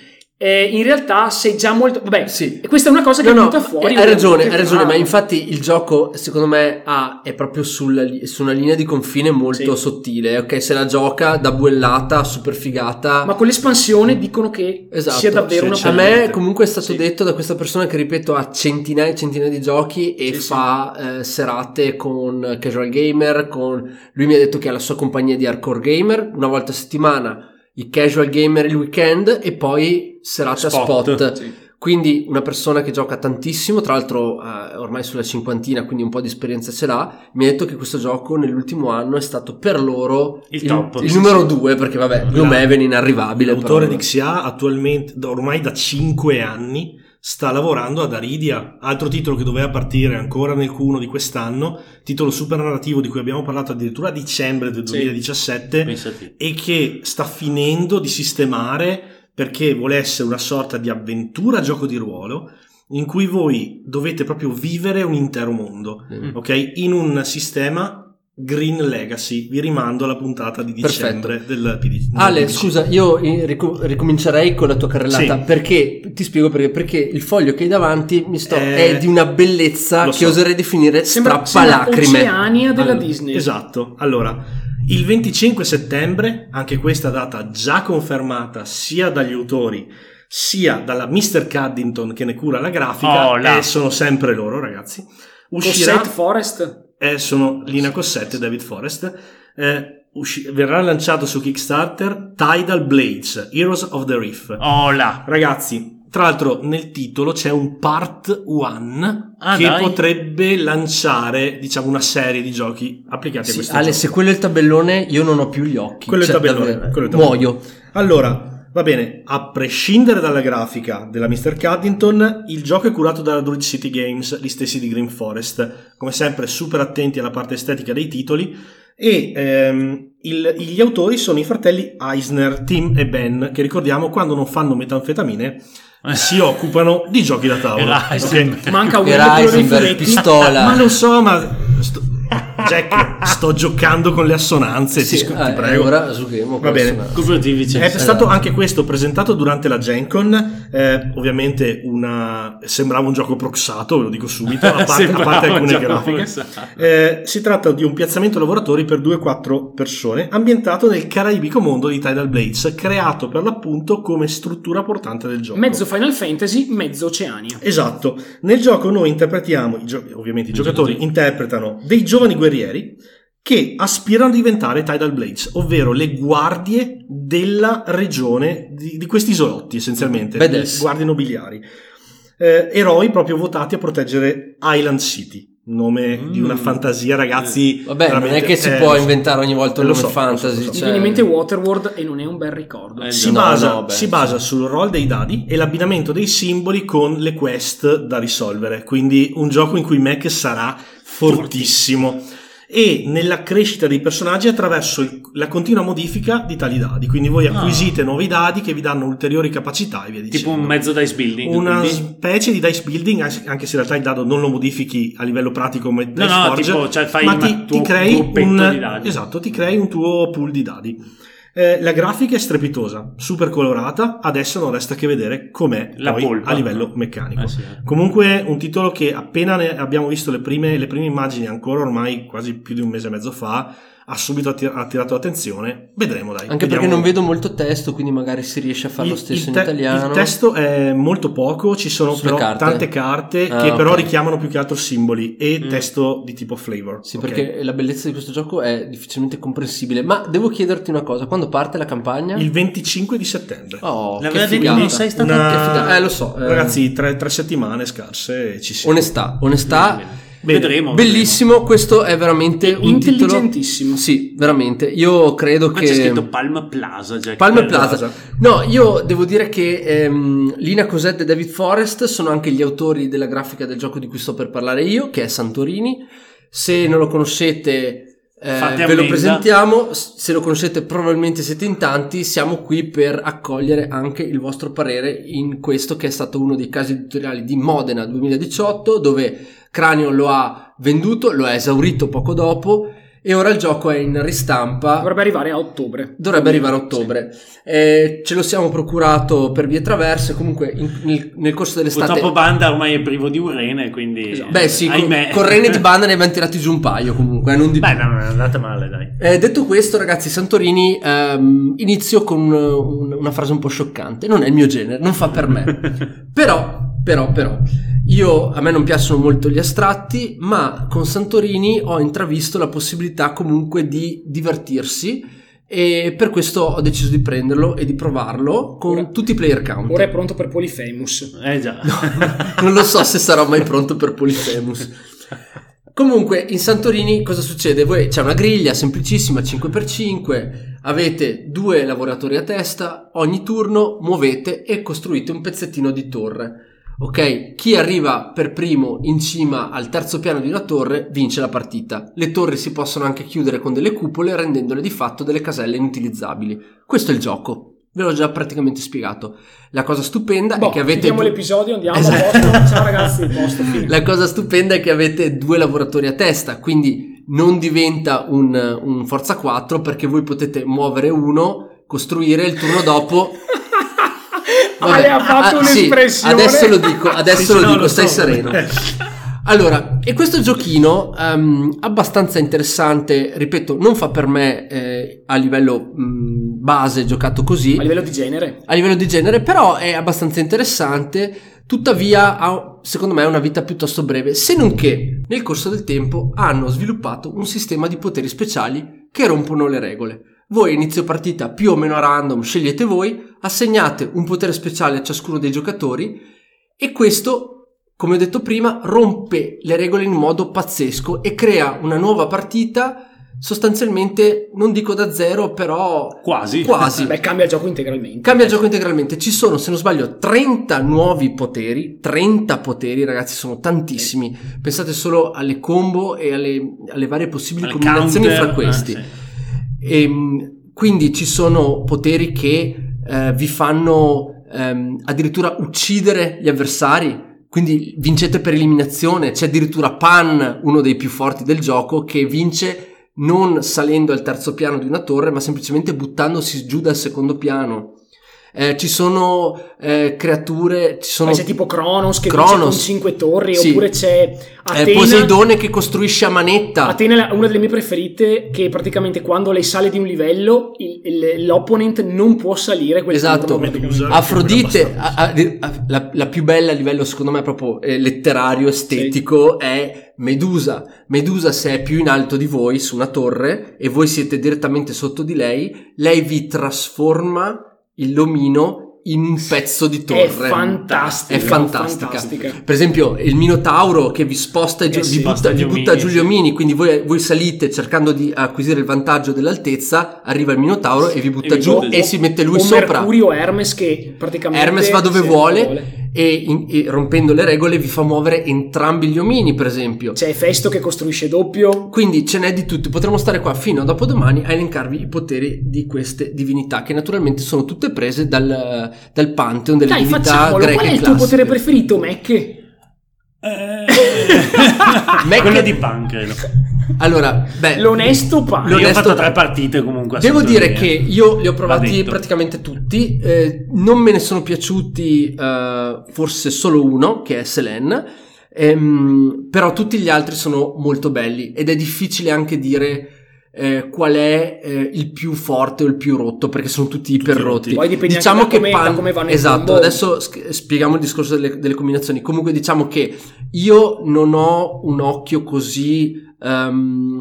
eh, in realtà sei già molto. Vabbè, Sì. e questa è una cosa che No, è no, venuta fuori. hai ragione, hai ragione, ma infatti il gioco secondo me ha, è proprio sulla su una linea di confine molto Sì. sottile, ok? Se la gioca da buellata, super figata. Ma con l'espansione dicono che Esatto, sia davvero sì, una c'è. A me comunque è stato Sì. detto da questa persona che ripeto ha centinaia e centinaia di giochi e fa eh, serate con casual gamer, con lui mi ha detto che ha la sua compagnia di hardcore gamer, una volta a settimana i casual gamer il weekend e poi serate Spot. spot. Sì. Quindi una persona che gioca tantissimo, tra l'altro eh, ormai sulla cinquantina, quindi un po' di esperienza ce l'ha, mi ha detto che questo gioco nell'ultimo anno è stato per loro Il top. il numero due, perché vabbè, Gloomhaven inarrivabile. L'autore però- di Xia attualmente, ormai da 5 anni, sta lavorando ad Aridia, altro titolo che doveva partire ancora nel Q1 di quest'anno, titolo super narrativo di cui abbiamo parlato addirittura a dicembre del Sì. 2017 Pensati. e che sta finendo di sistemare perché vuole essere una sorta di avventura gioco di ruolo in cui voi dovete proprio vivere un intero mondo, Mm. ok? In un sistema Green Legacy. Vi rimando alla puntata di dicembre del PD. Ale, scusa, io eh, rico- ricomincerei con la tua carrellata Sì. perché ti spiego perché. Perché il foglio che hai davanti mi sto, Eh, è di una bellezza lo che so. oserei definire Sembra, sembra strappalacrime. Oceania della Allora, Disney. Esatto. Allora, il 25 settembre, anche questa data già confermata sia dagli autori sia dalla Mr. Caddington che ne cura la grafica, Oh, là. e sono sempre loro, ragazzi. Uscirà Cosette Forest. Eh, sono Lina Cossette e David Forrest. Eh, usci- verrà lanciato su Kickstarter Tidal Blades, Heroes of the Reef. Oh là. Ragazzi, tra l'altro nel titolo c'è un part 1 Ah, che dai. potrebbe lanciare, diciamo, una serie di giochi applicati a Sì, questo Ale, gioco. se quello è il tabellone, io non ho più gli occhi. Quello è il Cioè, tabellone, quello è il tabellone. Muoio. Allora, va bene, a prescindere dalla grafica della Mr. Caddington, il gioco è curato dalla Druid City Games, gli stessi di Green Forest. Come sempre, super attenti alla parte estetica dei titoli. e ehm, il- gli autori sono i fratelli Eisner, Tim e Ben, che ricordiamo quando non fanno metanfetamine si occupano di giochi da tavolo. Era Eisner. Ok? Manca un Heisenberg, fumetti. pistola. Ma lo so, ma sto- Jack, sto giocando con le assonanze, Sì, ti, scu- ti eh, prego. Ora giochiamo Va bene. È stato anche questo presentato durante la Gen Con, eh, ovviamente una, sembrava un gioco proxato, ve lo dico subito, a parte, a Sembrava parte un alcune gioco grafiche. Eh, si tratta di un piazzamento lavoratori per 2-4 persone, ambientato nel caraibico mondo di Tidal Blades, creato per l'appunto come struttura portante del gioco. Mezzo Final Fantasy, mezzo Oceania. Esatto, nel gioco noi interpretiamo, i gio- ovviamente i giocatori interpretano dei giovani guerrieri che aspirano a diventare Tidal Blades, ovvero le guardie della regione di, di questi isolotti essenzialmente, le guardie nobiliari. Eh, eroi proprio votati a proteggere Island City, nome di una Mm. fantasia ragazzi. Vabbè, non è che si eh, può inventare ogni volta un nome so, fantasy. so. Mi cioè- viene in mente Waterworld e non è un bel ricordo. Eh, Si, No, basa, no, beh, si sì. basa sul roll dei dadi e l'abbinamento dei simboli con le quest da risolvere. Quindi un gioco in cui Mac sarà fortissimo. E nella crescita dei personaggi attraverso il- la continua modifica di tali dadi. Quindi voi Ah. acquisite nuovi dadi che vi danno ulteriori capacità e via dicendo. Tipo un mezzo dice building. Una quindi- specie di dice building, anche se in realtà il dado non lo modifichi a livello pratico come No, Dice no, Forge, tipo, cioè, fai ma ti, tuo ti crei un di dadi. esatto, ti crei un tuo pool di dadi. Eh, la grafica è strepitosa, super colorata, adesso non resta che vedere com'è La poi polpa. a livello meccanico. Eh sì, eh. Comunque un titolo che appena ne abbiamo visto le prime, le prime immagini, ancora ormai quasi più di un mese e mezzo fa, ha subito atti- attirato l'attenzione. Vedremo dai. Anche vediamo. perché non vedo molto testo, quindi magari si riesce a fare lo stesso il in te- italiano. Il testo è molto poco, ci sono Sulle però carte? tante carte Ah, che però ok. richiamano più che altro simboli e Mm. testo di tipo flavor. Sì, ok? perché la bellezza di questo gioco è difficilmente comprensibile. Ma devo chiederti una cosa: quando parte la campagna? Il 25 di settembre. Oh, che L'aveva detto, figata. non sei stato- Una- Che figata. Eh, lo so. eh, Ragazzi, tre, tre settimane scarse ci siamo. onestà, onestà. Bene. Vedremo. Bellissimo, questo è veramente un titolo. Intelligentissimo. Sì, veramente. Io credo Qua che. c'è scritto Palm Plaza. Jack. Palm Plaza. No, io devo dire che ehm, Lina Cosette e David Forrest sono anche gli autori della grafica del gioco di cui sto per parlare io, che è Santorini. Se non lo conoscete, eh, ve lo presentiamo. Se lo conoscete, probabilmente siete in tanti. Siamo qui per accogliere anche il vostro parere in questo, che è stato uno dei casi editoriali di Modena 2018, dove Cranio lo ha venduto, lo ha esaurito poco dopo. E ora il gioco è in ristampa. Dovrebbe arrivare a ottobre. Dovrebbe arrivare a ottobre. Eh, ce lo siamo procurato per vie traverse. Comunque, in- nel, nel corso dell'estate. Purtroppo Banda ormai è privo di un rene, quindi... Esatto. Beh, sì, con, con Rene di banda ne abbiamo tirati giù un paio. Comunque, eh, non di Beh, no, non è andata male, dai. Eh, detto questo, ragazzi, Santorini, ehm, inizio con un- un- una frase un po' scioccante. Non è il mio genere, non fa per me. però, però, però, io a me non piacciono molto gli astratti, ma con Santorini ho intravisto la possibilità comunque di divertirsi. E per questo ho deciso di prenderlo e di provarlo con Ora- tutti i player count. Ora è pronto per Polyphemus. Eh già. non lo so se sarò mai pronto per Polyphemus. Comunque, in Santorini cosa succede? Voi, c'è una griglia semplicissima 5x5, avete due lavoratori a testa, ogni turno muovete e costruite un pezzettino di torre. Ok? Chi arriva per primo in cima al terzo piano di una torre vince la partita. Le torri si possono anche chiudere con delle cupole rendendole di fatto delle caselle inutilizzabili. Questo è il gioco. Ve l'ho già praticamente spiegato. La cosa stupenda Boh, è che avete chiudiamo due- l'episodio, andiamo Esatto. a posto. Ciao ragazzi, posto, fine. la cosa stupenda è che avete due lavoratori a testa, quindi non diventa un, un Forza 4 perché voi potete muovere uno, costruire il turno dopo. Ale ha fatto ah, sì, un'espressione. adesso lo dico, adesso Sì, lo no, dico, lo stai so. sereno. Allora, e questo giochino ehm, abbastanza interessante, ripeto, non fa per me eh, a livello mh, base giocato così, A livello di genere. a livello di genere, però è abbastanza interessante. Tuttavia, ha, secondo me, una vita piuttosto breve. Se non che nel corso del tempo hanno sviluppato un sistema di poteri speciali che rompono le regole. Voi inizio partita più o meno a random scegliete voi, assegnate un potere speciale a ciascuno dei giocatori e questo, come ho detto prima, rompe le regole in modo pazzesco e crea una nuova partita sostanzialmente non dico da zero, però Quasi. quasi. Beh, cambia il gioco integralmente. Cambia il gioco integralmente. Ci sono, se non sbaglio, 30 nuovi poteri. 30 poteri, ragazzi, sono tantissimi. Pensate solo alle combo e alle, alle varie possibili Al combinazioni counter, fra questi. eh, sì. Ehm, quindi ci sono poteri che eh, vi fanno ehm, addirittura uccidere gli avversari. Quindi vincete per eliminazione. C'è addirittura Pan, uno dei più forti del gioco, che vince non salendo al terzo piano di una torre, ma semplicemente buttandosi giù dal secondo piano. Eh, ci sono eh, creature, ci sono Poi c'è tipo Kronos che vince con 5 torri, Sì. oppure c'è eh, Atena. Poseidone che costruisce a manetta. Atena è una delle mie preferite che praticamente quando lei sale di un livello il- il- l'opponent non può salire quel Esatto. turno. Afrodite, a- a- a- la, la più bella a livello secondo me proprio eh, letterario, estetico, è Medusa. Medusa se è più in alto di voi su una torre e voi siete direttamente sotto di lei, lei vi trasforma il lomino in un pezzo di torre. È fantastica. È fantastica. fantastica. Per esempio, il Minotauro che vi sposta e Eh sì, vi, butta, vi butta omini, giù gli sì. omini, quindi voi, voi salite cercando di acquisire il vantaggio dell'altezza, arriva il Minotauro e vi butta vi giù butta e si mette lui o sopra. Mercurio Hermes che praticamente Hermes va dove sì, vuole e, in- e rompendo le regole vi fa muovere entrambi gli omini, per esempio. C'è Festo che costruisce doppio. Quindi ce n'è di tutto, potremmo stare qua fino a dopodomani a elencarvi i poteri di queste divinità, che naturalmente sono tutte prese dal, dal pantheon delle Dai, divinità facciamolo. greche Qual è il tuo classiche. potere preferito, Mac? Eh, quello di credo. Allora, beh, L'onesto pane. L'onesto- Io ho fatto tre partite comunque. a Devo dire che io li ho Va provati praticamente tutti, eh, non me ne sono piaciuti eh, forse solo uno, che è Selene, ehm, però tutti gli altri sono molto belli ed è difficile anche dire eh, qual è eh, il più forte o il più rotto, perché sono tutti iper rotti. Poi dipende Diciamo anche che come- Pan- da come vanno Esatto, combo. adesso sch- spieghiamo il discorso delle, delle combinazioni. Comunque diciamo che io non ho un occhio così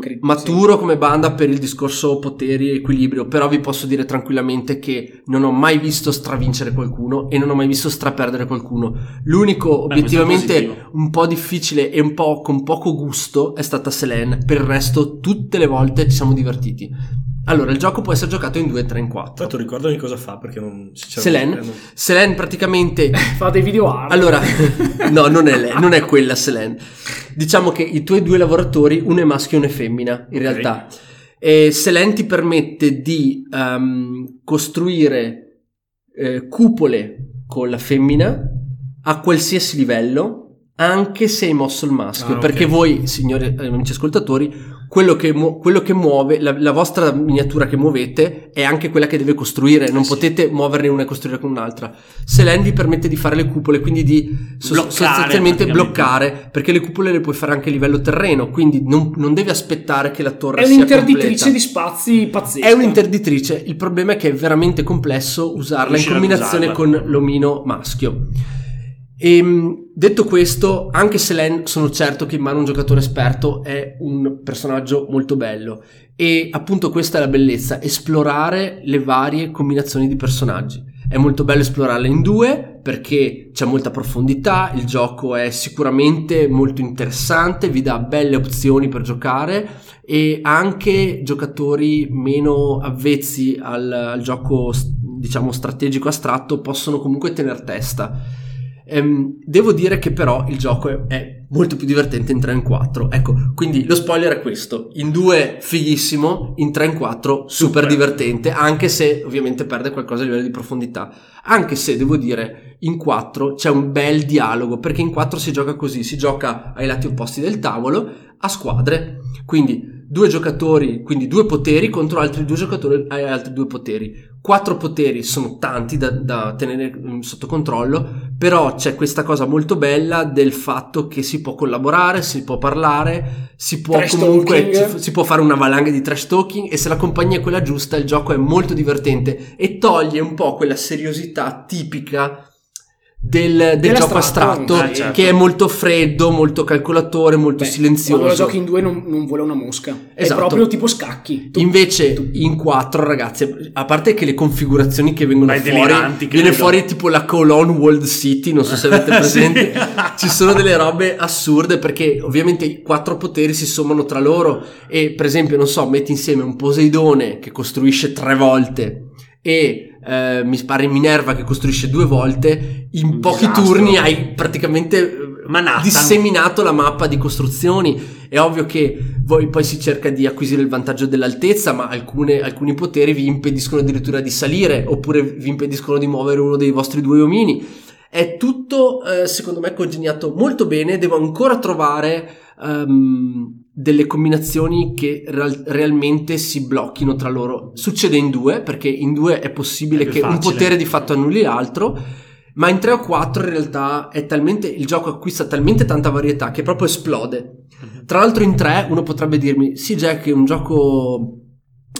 Cri- maturo come banda per il discorso poteri e equilibrio, però vi posso dire tranquillamente che non ho mai visto stravincere qualcuno e non ho mai visto straperdere qualcuno. L'unico Beh, obiettivamente un po' difficile e un po' con poco gusto è stata Selene, per il resto tutte le volte ci siamo divertiti. Allora, il gioco può essere giocato in 2, 3, in 4. Tanto ricordami cosa fa perché non non- Selene praticamente Fa dei video art. allora, no, non è lei, non è quella Selene. Diciamo che i tuoi due lavoratori, uno è maschio e uno è femmina, in Ok. realtà. E Selene ti permette di ehm, costruire eh, cupole con la femmina a qualsiasi livello, anche se hai mosso il maschio. Ah. Perché voi, signori amici ascoltatori, quello che, mu- quello che muove, la, la vostra miniatura che muovete è anche quella che deve costruire, non sì. potete muoverne una e costruire con un'altra. Selene vi permette di fare le cupole, quindi di Bloccare, sostanzialmente bloccare, perché le cupole le puoi fare anche a livello terreno, quindi non, non devi aspettare che la torre È sia un'interditrice completa. di spazi pazzesca. È un'interditrice, il problema è che è veramente complesso usarla in Riuscire ad combinazione usarla. con l'omino maschio. E, detto questo, anche se Len sono certo che in mano un giocatore esperto è un personaggio molto bello e appunto questa è la bellezza, esplorare le varie combinazioni di personaggi. È molto bello esplorarle in due perché c'è molta profondità, il gioco è sicuramente molto interessante, vi dà belle opzioni per giocare e anche giocatori meno avvezzi al, al gioco diciamo strategico astratto possono comunque tener testa. Ehm, devo dire che però il gioco è, molto più divertente in 3 in 4. Ecco, quindi lo spoiler è questo: in 2 fighissimo, in 3 in 4 super, Super. divertente, anche se ovviamente perde qualcosa a livello di profondità. Anche se devo dire, in 4 c'è un bel dialogo, perché in 4 si gioca così, si gioca ai lati opposti del tavolo, a squadre. Quindi due giocatori, quindi due poteri contro altri due giocatori e altri due poteri. Quattro poteri sono tanti da, da tenere mm, sotto controllo, però c'è questa cosa molto bella del fatto che si può collaborare, si può parlare, si può Trash comunque si, si può fare una valanga di trash talking e se la compagnia è quella giusta il gioco è molto divertente e toglie un po' quella seriosità tipica del, del gioco astratto ah, certo. che è molto freddo, molto calcolatore, molto Beh, silenzioso. Quando lo giochi in due non, non vola una mosca. Esatto. È proprio tipo scacchi. Tu- Invece in 4 ragazzi, a parte che le configurazioni che vengono è fuori, viene credo. fuori tipo la Cologne World City, non so se avete presente, ci sono delle robe assurde perché ovviamente i quattro poteri si sommano tra loro e per esempio non so, metti insieme un Poseidone che costruisce tre volte e eh, mi pare Minerva che costruisce due volte, in Un pochi disastro. turni hai praticamente eh, Manhattan. disseminato la mappa di costruzioni. È ovvio che voi poi si cerca di acquisire il vantaggio dell'altezza, ma alcune- alcuni poteri vi impediscono addirittura di salire, oppure vi impediscono di muovere uno dei vostri due omini. È tutto, eh, secondo me, congegnato molto bene. Devo ancora trovare ehm, delle combinazioni che real- realmente si blocchino tra loro. Succede in due, perché in due è possibile È che un facile. potere di fatto annulli l'altro. Ma in 3 o 4 in realtà è talmente il gioco acquista talmente tanta varietà che proprio esplode. Tra l'altro in 3 uno potrebbe dirmi "Sì, Jack, è un gioco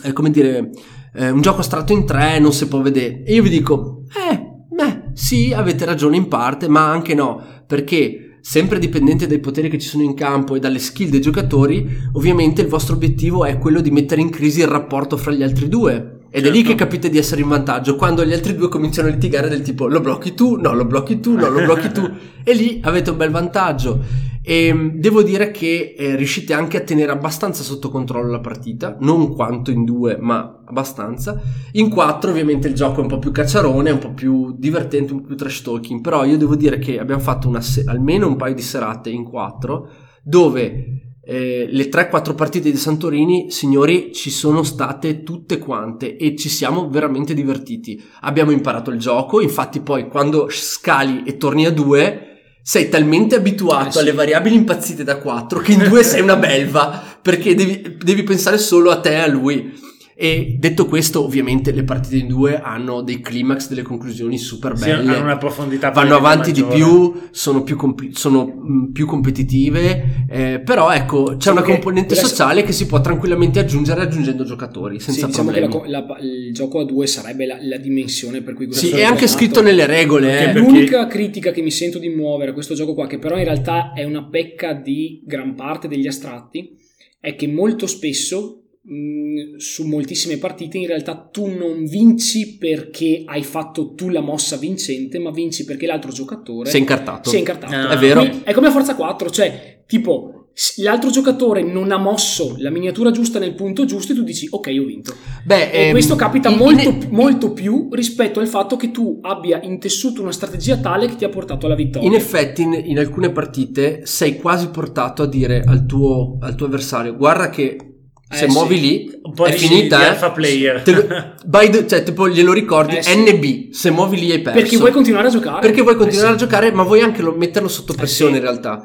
eh, come dire, eh, un gioco astratto in 3 non si può vedere". E io vi dico "Eh, beh, sì, avete ragione in parte, ma anche no, perché sempre dipendente dai poteri che ci sono in campo e dalle skill dei giocatori, ovviamente il vostro obiettivo è quello di mettere in crisi il rapporto fra gli altri due. Ed è lì Certo. che capite di essere in vantaggio, quando gli altri due cominciano a litigare del tipo lo blocchi tu, no, lo blocchi tu, no, lo blocchi tu, e lì avete un bel vantaggio. E mh, devo dire che eh, riuscite anche a tenere abbastanza sotto controllo la partita, non quanto in due, ma abbastanza. In quattro ovviamente il gioco è un po' più cacciarone, un po' più divertente, un po' più trash talking, però io devo dire che abbiamo fatto se- almeno un paio di serate in quattro dove eh, le 3-4 partite di Santorini, signori, ci sono state tutte quante e ci siamo veramente divertiti. Abbiamo imparato il gioco, infatti poi quando scali e torni a 2 sei talmente abituato Eh sì. alle variabili impazzite da 4 che in 2 sei una belva perché devi, devi pensare solo a te e a lui. E detto questo, ovviamente le partite in due hanno dei climax, delle conclusioni super Sì, belle hanno una profondità vanno avanti di maggiore. più, sono più, compli- sono, mh, più competitive, eh, però ecco c'è Diciamo una componente adesso- sociale che si può tranquillamente aggiungere aggiungendo giocatori senza Sì, diciamo che problemi. la la- il gioco a due sarebbe la, la dimensione per cui sì, questo è anche scritto nelle regole. Perché eh. per- L'unica critica che mi sento di muovere a questo gioco qua, che però in realtà è una pecca di gran parte degli astratti, è che molto spesso mh, su moltissime partite in realtà tu non vinci perché hai fatto tu la mossa vincente, ma vinci perché l'altro giocatore Si è incartato. si è incartato. Ah. È vero. Quindi È come a Forza 4, cioè tipo l'altro giocatore non ha mosso la miniatura giusta nel punto giusto e tu dici ok ho vinto. Beh, E ehm, questo capita in- molto, in- molto più rispetto al fatto che tu abbia intessuto una strategia tale che ti ha portato alla vittoria. In effetti, in, in alcune partite sei quasi portato a dire al tuo, al tuo avversario: Guarda, che se Eh, sì. muovi lì Un po' è di- finita. di eh. alpha player. Te lo- by the- cioè, tipo, glielo ricordi: Eh, sì. NB. Se muovi lì hai perso. perché vuoi continuare a giocare? Perché vuoi continuare Eh, a giocare, ma vuoi anche lo- metterlo sotto pressione sì. in realtà.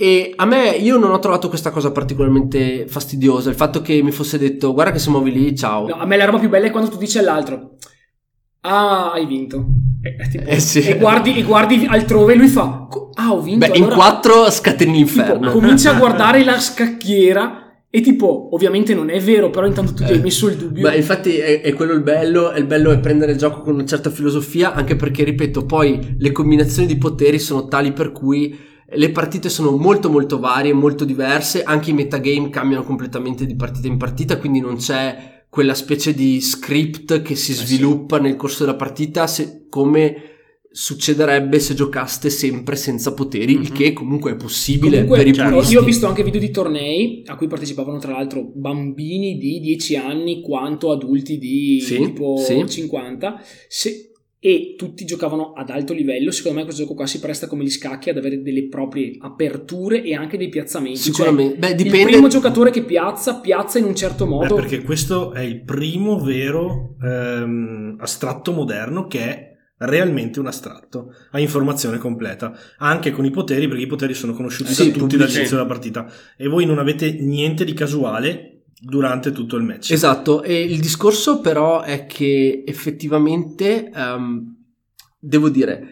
E a me, io non ho trovato questa cosa particolarmente fastidiosa. Il fatto che mi fosse detto, guarda che se muovi lì, ciao. No, a me la roba più bella è quando tu dici all'altro Ah, hai vinto. E, e tipo- Eh, sì. e guardi, e guardi altrove e lui fa "Co- Ah, ho vinto. Beh, in allora- quattro scateni tipo, l'inferno. comincia a guardare la scacchiera e tipo, ovviamente non è vero, però intanto tu ti hai Eh. messo il dubbio. Beh, infatti è, è quello il bello, e il bello è prendere il gioco con una certa filosofia, anche perché, ripeto, poi le combinazioni di poteri sono tali per cui le partite sono molto molto varie, molto diverse, anche i metagame cambiano completamente di partita in partita, quindi non c'è quella specie di script che si sì. sviluppa nel corso della partita se- come succederebbe se giocaste sempre senza poteri, il Mhm. che comunque è possibile Comunque, per i cioè, puristi. io ho visto anche video di tornei a cui partecipavano tra l'altro bambini di 10 anni quanto adulti di Sì, tipo sì. 50 se- e tutti giocavano ad alto livello. Secondo me questo gioco qua si presta come gli scacchi ad avere delle proprie aperture e anche dei piazzamenti. Sicuramente. Beh, Cioè, dipende- Il primo giocatore che piazza, piazza in un certo Beh, modo. perché questo è il primo vero ehm, astratto moderno che è realmente un astratto, ha informazione completa, anche con i poteri, perché i poteri sono conosciuti Eh da sì, tutti dall'inizio della partita e voi non avete niente di casuale durante tutto il match. Esatto, e il discorso però è che effettivamente, ehm, devo dire,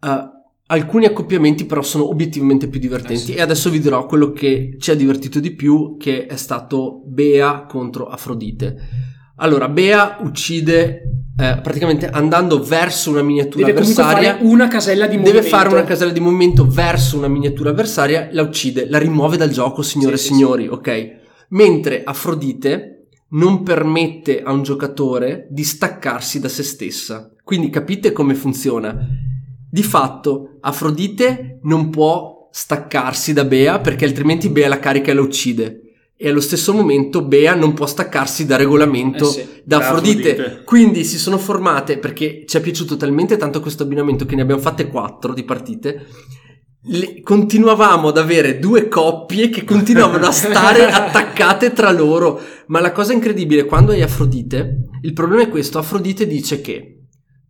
eh, alcuni accoppiamenti però sono obiettivamente più divertenti Eh sì. e adesso vi dirò quello che ci ha divertito di più, che è stato Bea contro Afrodite. Allora, Bea uccide eh, praticamente andando verso una miniatura Deve avversaria, fare una casella di movimento. deve fare una casella di movimento verso una miniatura avversaria, la uccide, la rimuove dal gioco, signore Sì, e sì, signori, ok? Mentre Afrodite non permette a un giocatore di staccarsi da se stessa. Quindi capite come funziona? Di fatto, Afrodite non può staccarsi da Bea perché altrimenti Bea la carica e la uccide. E allo stesso momento Bea non può staccarsi da regolamento Eh sì. da Da Afrodite. Afrodite. Quindi si sono formate perché ci è piaciuto talmente tanto questo abbinamento che ne abbiamo fatte quattro di partite. Le- continuavamo ad avere due coppie che continuavano a stare attaccate tra loro. Ma la cosa incredibile, quando hai Afrodite, il problema è questo: Afrodite dice che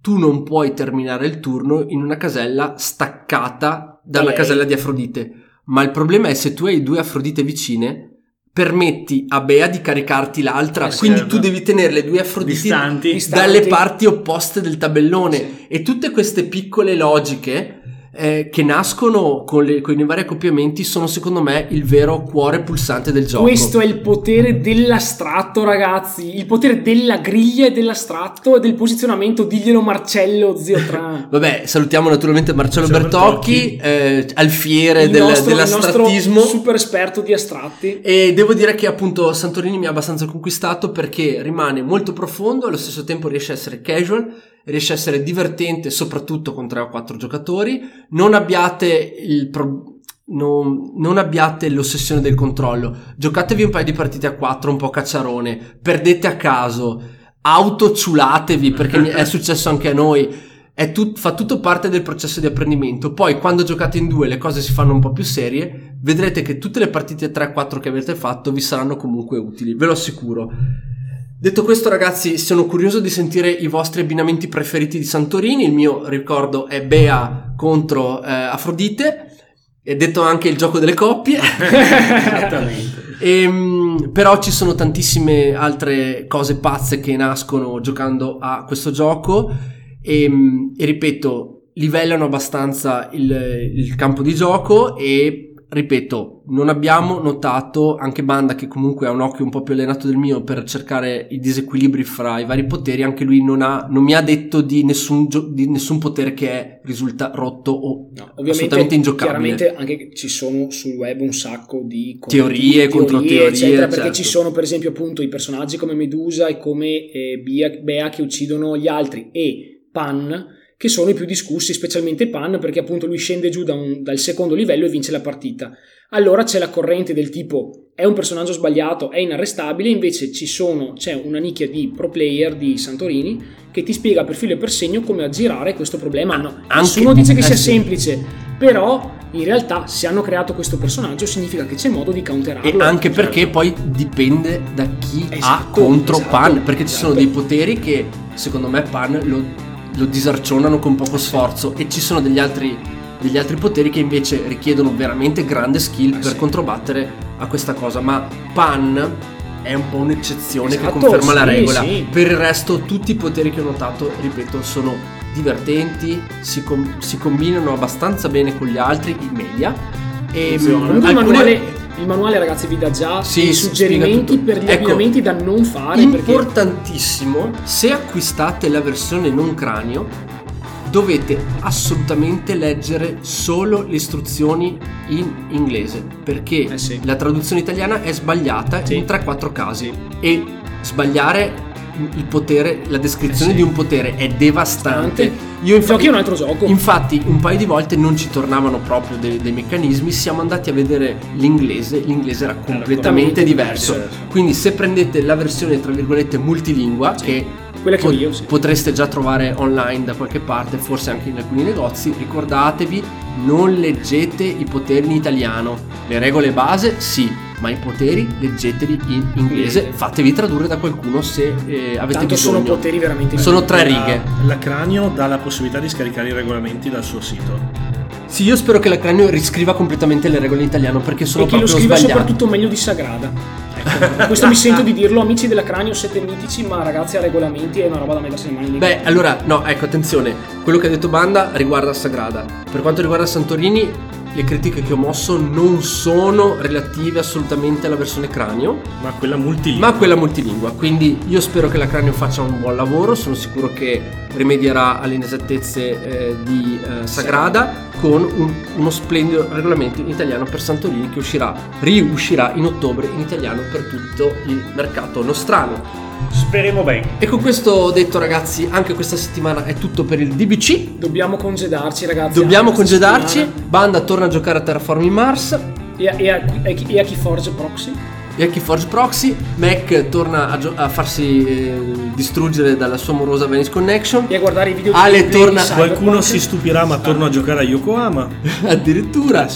tu non puoi terminare il turno in una casella staccata da una lei. casella di Afrodite. Ma il problema è se tu hai due Afrodite vicine, permetti a Bea di caricarti l'altra. Eh sì, quindi certo. tu devi tenere le due Afrodite Distanti. Distanti. dalle parti opposte del tabellone. E tutte queste piccole logiche eh, che nascono con, le- con i vari accoppiamenti sono secondo me il vero cuore pulsante del gioco. Questo è il potere dell'astratto, ragazzi. Il potere della griglia e dell'astratto e del posizionamento. Diglielo Marcello, zio Tra. Vabbè, salutiamo naturalmente Marcello Marcello Bertocchi, eh, alfiere del- nostro, il nostro dell'astrattismo. super esperto di astratti. E devo dire che appunto Santorini mi ha abbastanza conquistato perché rimane molto profondo, allo stesso tempo riesce a essere casual, riesce a essere divertente soprattutto con 3 o 4 giocatori. Non abbiate il pro- non, non abbiate l'ossessione del controllo. Giocatevi un paio di partite a 4 un po' cacciarone, perdete a caso, autociulatevi perché è successo anche a noi. È tut- fa tutto parte del processo di apprendimento. Poi, quando giocate in due, le cose si fanno un po' più serie. Vedrete che tutte le partite 3-4 che avete fatto vi saranno comunque utili, ve lo assicuro. Detto questo, ragazzi, sono curioso di sentire i vostri abbinamenti preferiti di Santorini. Il mio ricordo è Bea contro eh, Afrodite. E detto anche il gioco delle coppie. Esattamente. Ehm, però ci sono tantissime altre cose pazze che nascono giocando a questo gioco e, e ripeto, livellano abbastanza il, il campo di gioco e ripeto, non abbiamo notato anche Banda che comunque ha un occhio un po' più allenato del mio per cercare i disequilibri fra i vari poteri, anche lui non, ha, non mi ha detto di nessun, gio- di nessun potere che risulta rotto o No, assolutamente ingiocabile. chiaramente anche ci sono sul web un sacco di Teorie, controteorie, eccetera, perché certo. ci sono per esempio appunto i personaggi come Medusa e come eh, Bea, Bea che uccidono gli altri e Pan che sono i più discussi, specialmente Pan perché appunto lui scende giù da un- dal secondo livello e vince la partita. Allora c'è la corrente del tipo è un personaggio sbagliato, è inarrestabile, invece ci sono, c'è una nicchia di pro player di Santorini che ti spiega per filo e per segno come aggirare questo problema. No, Anche- nessuno dice che eh sia sì. semplice, però in realtà se hanno creato questo personaggio significa che c'è modo di counterarlo. E anche perché poi dipende da chi ha Esatto, contro esatto, Pan, perché ci sono esatto. dei poteri che secondo me Pan lo, lo disarcionano con poco sforzo e ci sono degli altri, degli altri poteri che invece richiedono veramente grande skill Eh per controbattere a questa cosa, ma Pan è un po' un'eccezione che Esatto, conferma la sì, regola. sì. Per il resto tutti i poteri che ho notato, ripeto, sono divertenti, si, com- si combinano abbastanza bene con gli altri in media. E. Comunque il, alcune- il manuale, ragazzi, vi dà già Sì, dei si suggerimenti per gli Ecco, abbinamenti da non fare. perché Importantissimo, se acquistate la versione non cranio, dovete assolutamente leggere solo le istruzioni in inglese, perché Eh sì. la traduzione italiana è sbagliata Sì. in 3-4 casi e sbagliare il potere, la descrizione Eh sì. di un potere è devastante. Io infa- Giochi un altro gioco. Infatti, un paio di volte non ci tornavano proprio dei, dei meccanismi. Siamo andati a vedere l'inglese. L'inglese era completamente completamente diverso. diverso. Quindi, se prendete la versione tra virgolette multilingua, che Quella che pot- io, sì. potreste già trovare online da qualche parte, forse anche in alcuni negozi, ricordatevi: non leggete i poteri in italiano. Le regole base, sì. Ma i poteri leggeteli in inglese, fatevi tradurre da qualcuno se eh, avete Tanto bisogno. sono poteri veramente Sono tre La- righe. La Cranio dà la possibilità di scaricare i regolamenti dal suo sito. Sì, io spero che la Cranio riscriva completamente le regole in italiano perché sono e che lo scriva sbagliate. soprattutto meglio di Sagrada. Ecco, questo mi sento di dirlo, amici della Cranio, siete mitici, ma ragazzi a regolamenti è una roba da mettersi mani nei Beh, allora, no, ecco, attenzione, quello che ha detto Banda riguarda Sagrada. Per quanto riguarda Santorini, le critiche che ho mosso non sono relative assolutamente alla versione cranio, Ma quella multilingua. ma a quella multilingua. Quindi io spero che la cranio faccia un buon lavoro, sono sicuro che rimedierà alle inesattezze eh, di eh, Sagrada con un- uno splendido regolamento in italiano per Santolini che uscirà, riuscirà in ottobre in italiano per tutto il mercato nostrano. Speriamo bene. E con questo detto ragazzi, anche questa settimana è tutto per il DBC. Dobbiamo congedarci, ragazzi. Dobbiamo congedarci. settimana. Banda torna a giocare a Terraforming Mars. E a, e a- e a chi- e a chi forge proxy. E anche Forge Proxy. Mac torna a, gio- a farsi eh, distruggere dalla sua morosa Venice Connection. E a guardare i video Ale torna- di Cyberpunk. Qualcuno si stupirà, ma torno a giocare a Yokohama. Addirittura.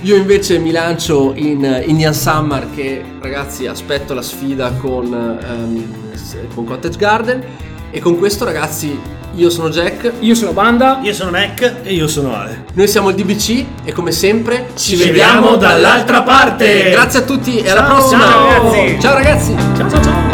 Io invece mi lancio in eh, Indian Summer che ragazzi aspetto la sfida con, s- con Cottage Garden. E con questo ragazzi io sono Jack. Io sono Banda. Io sono Mac. E io sono Ale. Noi siamo il DBC e come sempre ci, vediamo dall'altra parte. Grazie a tutti e alla Ciao. prossima. Ciao, ragazzi. Ciao ragazzi. Ciao ciao ciao.